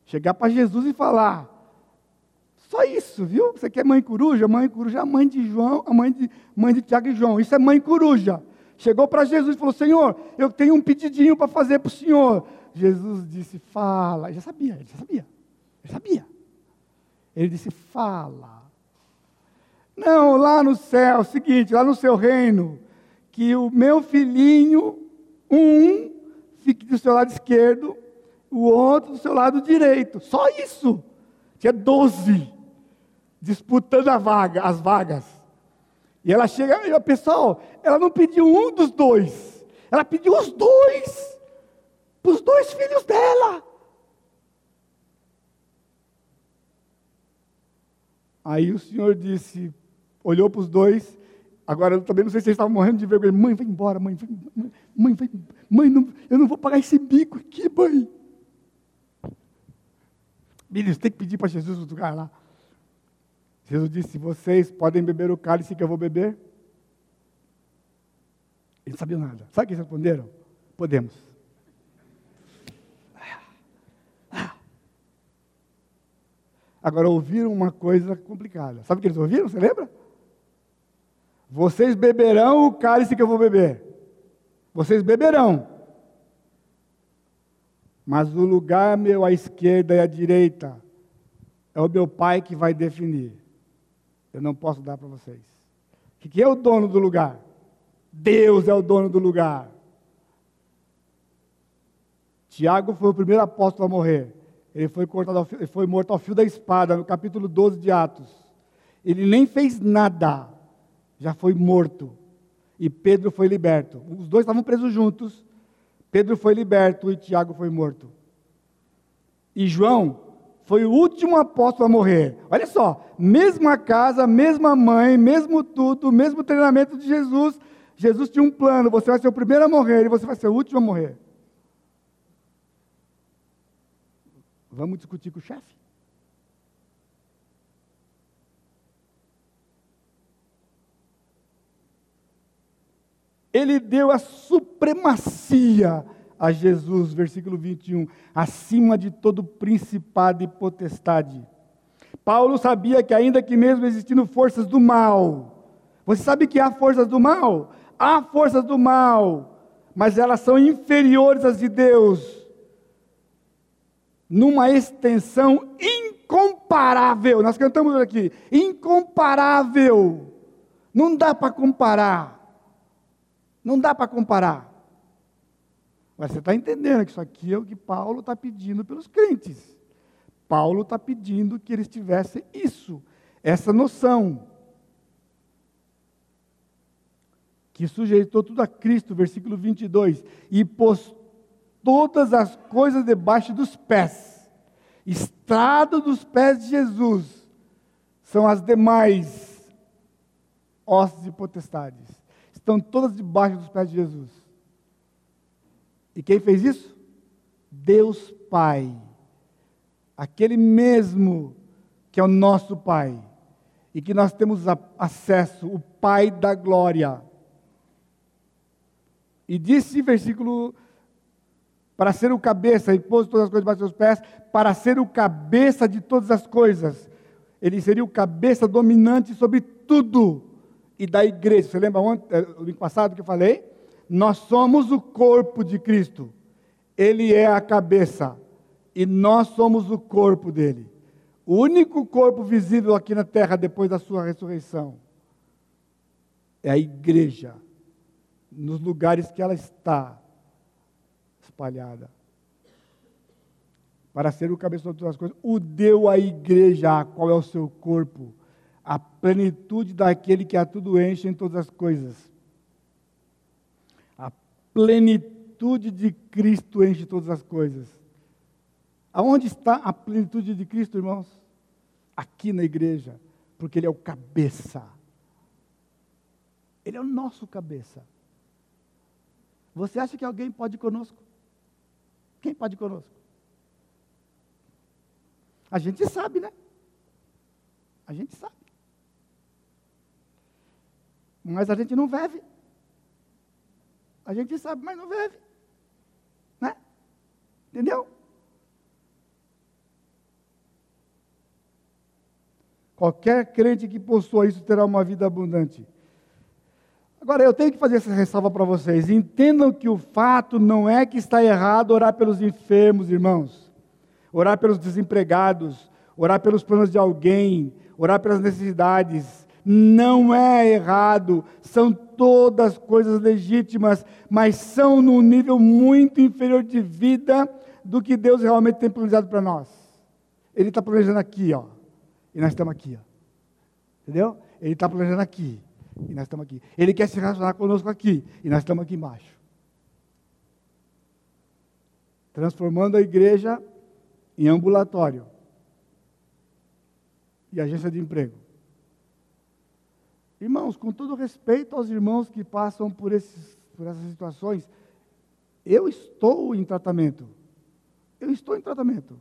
Chegar para Jesus e falar: Só isso, viu? Você quer mãe coruja? Mãe coruja é a mãe de João, a mãe de, mãe de Tiago e João. Isso é mãe coruja. Chegou para Jesus e falou: Senhor, eu tenho um pedidinho para fazer para o Senhor. Jesus disse: Fala. Já sabia, já sabia. Já sabia. Ele disse: Fala. Não, lá no céu, seguinte, lá no seu reino, que o meu filhinho, um, fique do seu lado esquerdo, o outro do seu lado direito. Só isso. Tinha doze disputando a vaga, as vagas. E ela chega, e pessoal, ela não pediu um dos dois, ela pediu os dois, para os dois filhos dela. Aí o Senhor disse, olhou para os dois, agora eu também não sei se eles estavam morrendo de vergonha. Mãe, vai embora, mãe, vai, mãe, vai, mãe, não, eu não vou pagar esse bico aqui, mãe. Filhos, tem que pedir para Jesus no lugar lá. Jesus disse: Vocês podem beber o cálice que eu vou beber? Eles não sabiam nada. Sabe o que eles responderam? Podemos. Agora ouviram uma coisa complicada. Sabe o que eles ouviram? Você lembra? Vocês beberão o cálice que eu vou beber. Vocês beberão. Mas o lugar meu à esquerda e à direita é o meu pai que vai definir. Eu não posso dar para vocês. Quem é o dono do lugar? Deus é o dono do lugar. Tiago foi o primeiro apóstolo a morrer. Ele foi, cortado fio, ele foi morto ao fio da espada, no capítulo 12 de Atos. Ele nem fez nada, já foi morto. E Pedro foi liberto. Os dois estavam presos juntos. Pedro foi liberto e Tiago foi morto. E João foi o último apóstolo a morrer. Olha só, mesma casa, mesma mãe, mesmo tudo, mesmo treinamento de Jesus. Jesus tinha um plano: você vai ser o primeiro a morrer e você vai ser o último a morrer. Vamos discutir com o chefe? Ele deu a supremacia a Jesus, versículo 21, acima de todo principado e potestade. Paulo sabia que, ainda que mesmo existindo forças do mal, você sabe que há forças do mal? Há forças do mal, mas elas são inferiores às de Deus numa extensão incomparável. Nós cantamos aqui, incomparável. Não dá para comparar. Não dá para comparar. Mas você está entendendo que isso aqui é o que Paulo está pedindo pelos crentes. Paulo está pedindo que eles tivessem isso, essa noção. Que sujeitou tudo a Cristo, versículo 22, e postou todas as coisas debaixo dos pés. Estrado dos pés de Jesus são as demais ossos e potestades. Estão todas debaixo dos pés de Jesus. E quem fez isso? Deus Pai. Aquele mesmo que é o nosso Pai. E que nós temos acesso, o Pai da glória. E disse, versículo para ser o cabeça, e pôs todas as coisas debaixo dos seus pés, para ser o cabeça de todas as coisas. Ele seria o cabeça dominante sobre tudo. E da igreja, você lembra ontem, eh, o ano passado que eu falei? Nós somos o corpo de Cristo. Ele é a cabeça. E nós somos o corpo dele. O único corpo visível aqui na terra depois da sua ressurreição é a igreja. Nos lugares que ela está, espalhada. Para ser o cabeça de todas as coisas, o deu à igreja, qual é o seu corpo, a plenitude daquele que a tudo enche em todas as coisas. A plenitude de Cristo enche todas as coisas. Aonde está a plenitude de Cristo, irmãos? Aqui na igreja, porque Ele é o cabeça. Ele é o nosso cabeça. Você acha que alguém pode ir conosco? Quem pode ir conosco? A gente sabe, né? A gente sabe. Mas a gente não vive. A gente sabe, mas não vive. Né? Entendeu? Qualquer crente que possua isso terá uma vida abundante. Agora, eu tenho que fazer essa ressalva para vocês. Entendam que o fato não é que está errado orar pelos enfermos, irmãos, orar pelos desempregados, orar pelos planos de alguém, orar pelas necessidades. Não é errado, são todas coisas legítimas, mas são num nível muito inferior de vida do que Deus realmente tem planejado para nós. Ele está planejando aqui, ó, e nós estamos aqui, ó. entendeu? Ele está planejando aqui, e nós estamos aqui. Ele quer se relacionar conosco aqui, e nós estamos aqui embaixo. Transformando a igreja em ambulatório e agência de emprego. Irmãos, com todo respeito aos irmãos que passam por, esses, por essas situações, eu estou em tratamento. Eu estou em tratamento.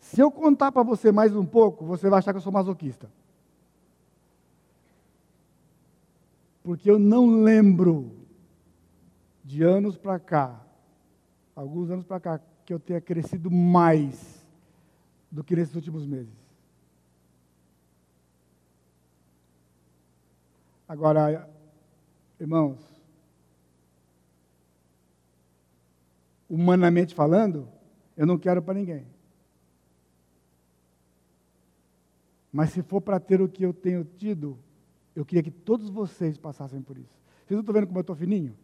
Se eu contar para você mais um pouco, você vai achar que eu sou masoquista. Porque eu não lembro de anos para cá, alguns anos para cá, que eu tenha crescido mais do que nesses últimos meses. Agora, irmãos, humanamente falando, eu não quero para ninguém. Mas se for para ter o que eu tenho tido, eu queria que todos vocês passassem por isso. Vocês não estão vendo como eu estou fininho?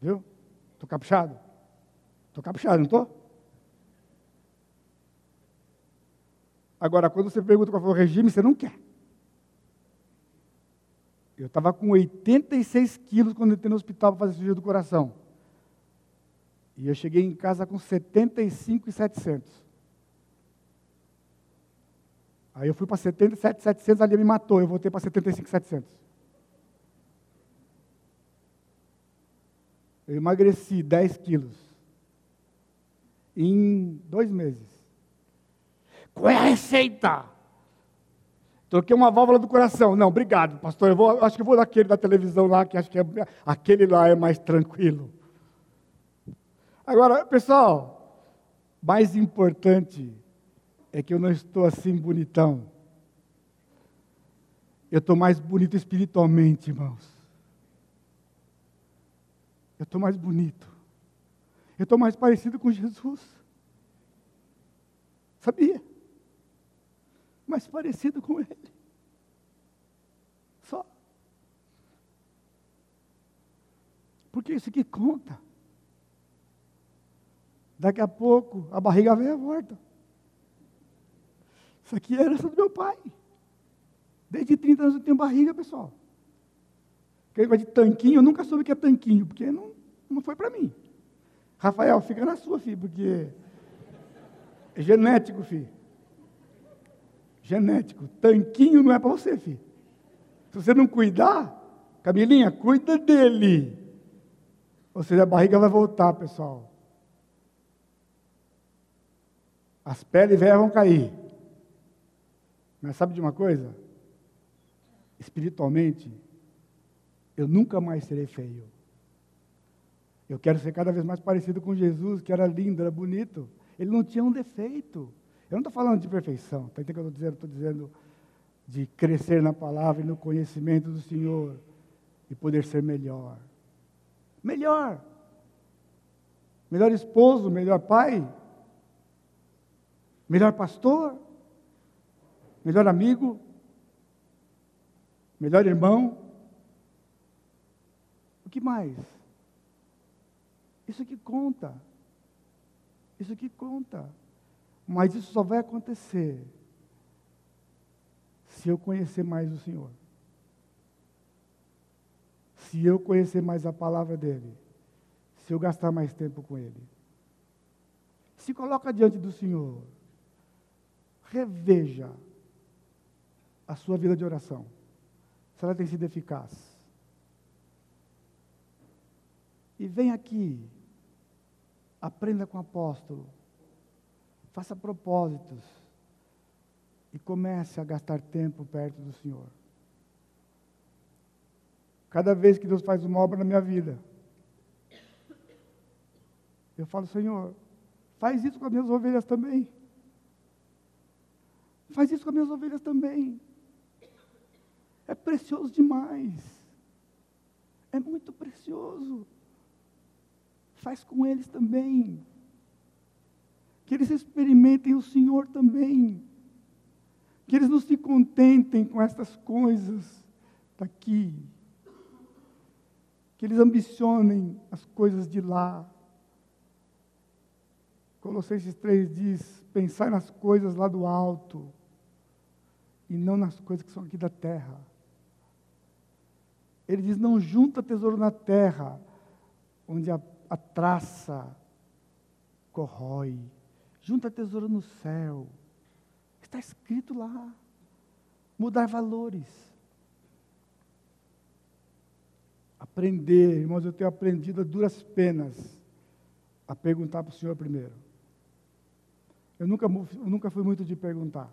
Viu? Estou caprichado? Estou caprichado, não estou? Agora, quando você pergunta qual foi o regime, você não quer. Eu estava com 86 quilos quando entrei no hospital para fazer cirurgia do coração. E eu cheguei em casa com 75,700. Aí eu fui para 77,700, ali me matou, eu voltei para 75,700. Eu emagreci 10 quilos. Em dois meses. Qual é a receita? Troquei uma válvula do coração. Não, obrigado, pastor. Eu vou, acho que vou naquele da televisão lá, que acho que é, aquele lá é mais tranquilo. Agora, pessoal, mais importante é que eu não estou assim bonitão. Eu estou mais bonito espiritualmente, irmãos. Eu estou mais bonito. Eu estou mais parecido com Jesus. Sabia? Mais parecido com Ele. Só. Porque isso aqui conta. Daqui a pouco a barriga vem a volta. Isso aqui é herança do meu pai. Desde 30 anos eu tenho barriga, pessoal. Aquele negócio de tanquinho, eu nunca soube que é tanquinho, porque não, não foi para mim. Rafael, fica na sua, filho, porque é genético, filho. Genético. Tanquinho não é para você, filho. Se você não cuidar, Camilinha, cuida dele. Ou seja, a barriga vai voltar, pessoal. As peles velhas vão cair. Mas sabe de uma coisa? Espiritualmente, eu nunca mais serei feio. Eu quero ser cada vez mais parecido com Jesus, que era lindo, era bonito. Ele não tinha um defeito. Eu não estou falando de perfeição, está entendendo o que eu estou dizendo? Estou dizendo de crescer na palavra e no conhecimento do Senhor e poder ser melhor. Melhor. Melhor esposo, melhor pai, melhor pastor melhor amigo, melhor irmão. O que mais? Isso que conta. Isso que conta. Mas isso só vai acontecer se eu conhecer mais o Senhor. Se eu conhecer mais a palavra dele. Se eu gastar mais tempo com ele. Se coloca diante do Senhor. Reveja a sua vida de oração? Se ela tem sido eficaz? E vem aqui, aprenda com o apóstolo, faça propósitos e comece a gastar tempo perto do Senhor. Cada vez que Deus faz uma obra na minha vida, eu falo, Senhor, Faz isso com as minhas ovelhas também. Faz isso com as minhas ovelhas também. É precioso demais. É muito precioso. Faz com eles também. Que eles experimentem o Senhor também. Que eles não se contentem com estas coisas daqui. Que eles ambicionem as coisas de lá. Colossenses 3 diz: pensar nas coisas lá do alto e não nas coisas que são aqui da terra. Ele diz: não junta tesouro na terra, onde a, a traça corrói. Junta tesouro no céu. Está escrito lá. Mudar valores. Aprender, irmãos, eu tenho aprendido a duras penas a perguntar para o Senhor primeiro. Eu nunca, eu nunca fui muito de perguntar.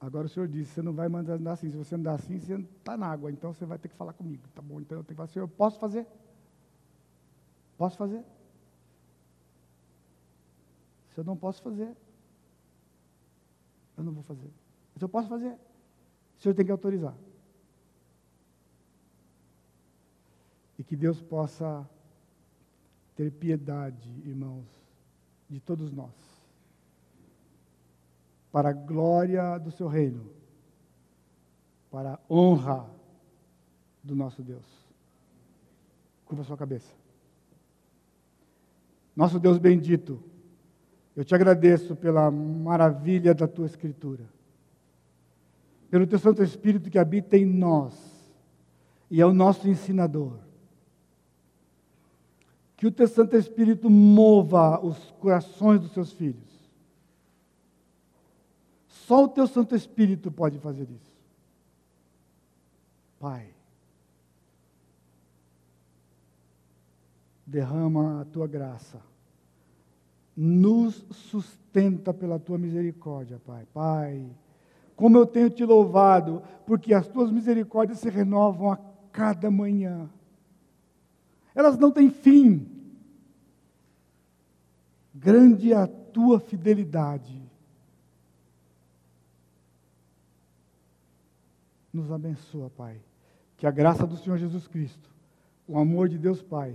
Agora o Senhor disse, você não vai mandar andar assim. Se você andar assim, você está na água. Então você vai ter que falar comigo. Tá bom, então eu tenho que falar, Senhor, posso fazer? Posso fazer? Se eu não posso fazer, eu não vou fazer. Se eu posso fazer, o Senhor tem que autorizar. E que Deus possa ter piedade, irmãos, de todos nós, para a glória do seu reino, para a honra do nosso Deus. Curva sua cabeça. Nosso Deus bendito, eu te agradeço pela maravilha da tua Escritura, pelo teu Santo Espírito que habita em nós e é o nosso ensinador. Que o teu Santo Espírito mova os corações dos seus filhos. Só o teu Santo Espírito pode fazer isso. Pai, derrama a tua graça. Nos sustenta pela tua misericórdia, Pai. Pai, como eu tenho te louvado, porque as tuas misericórdias se renovam a cada manhã. Elas não têm fim. Grande é a tua fidelidade. Nos abençoa, Pai. Que a graça do Senhor Jesus Cristo, o amor de Deus Pai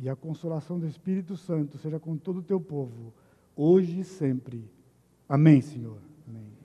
e a consolação do Espírito Santo seja com todo o teu povo, hoje e sempre. Amém, Senhor.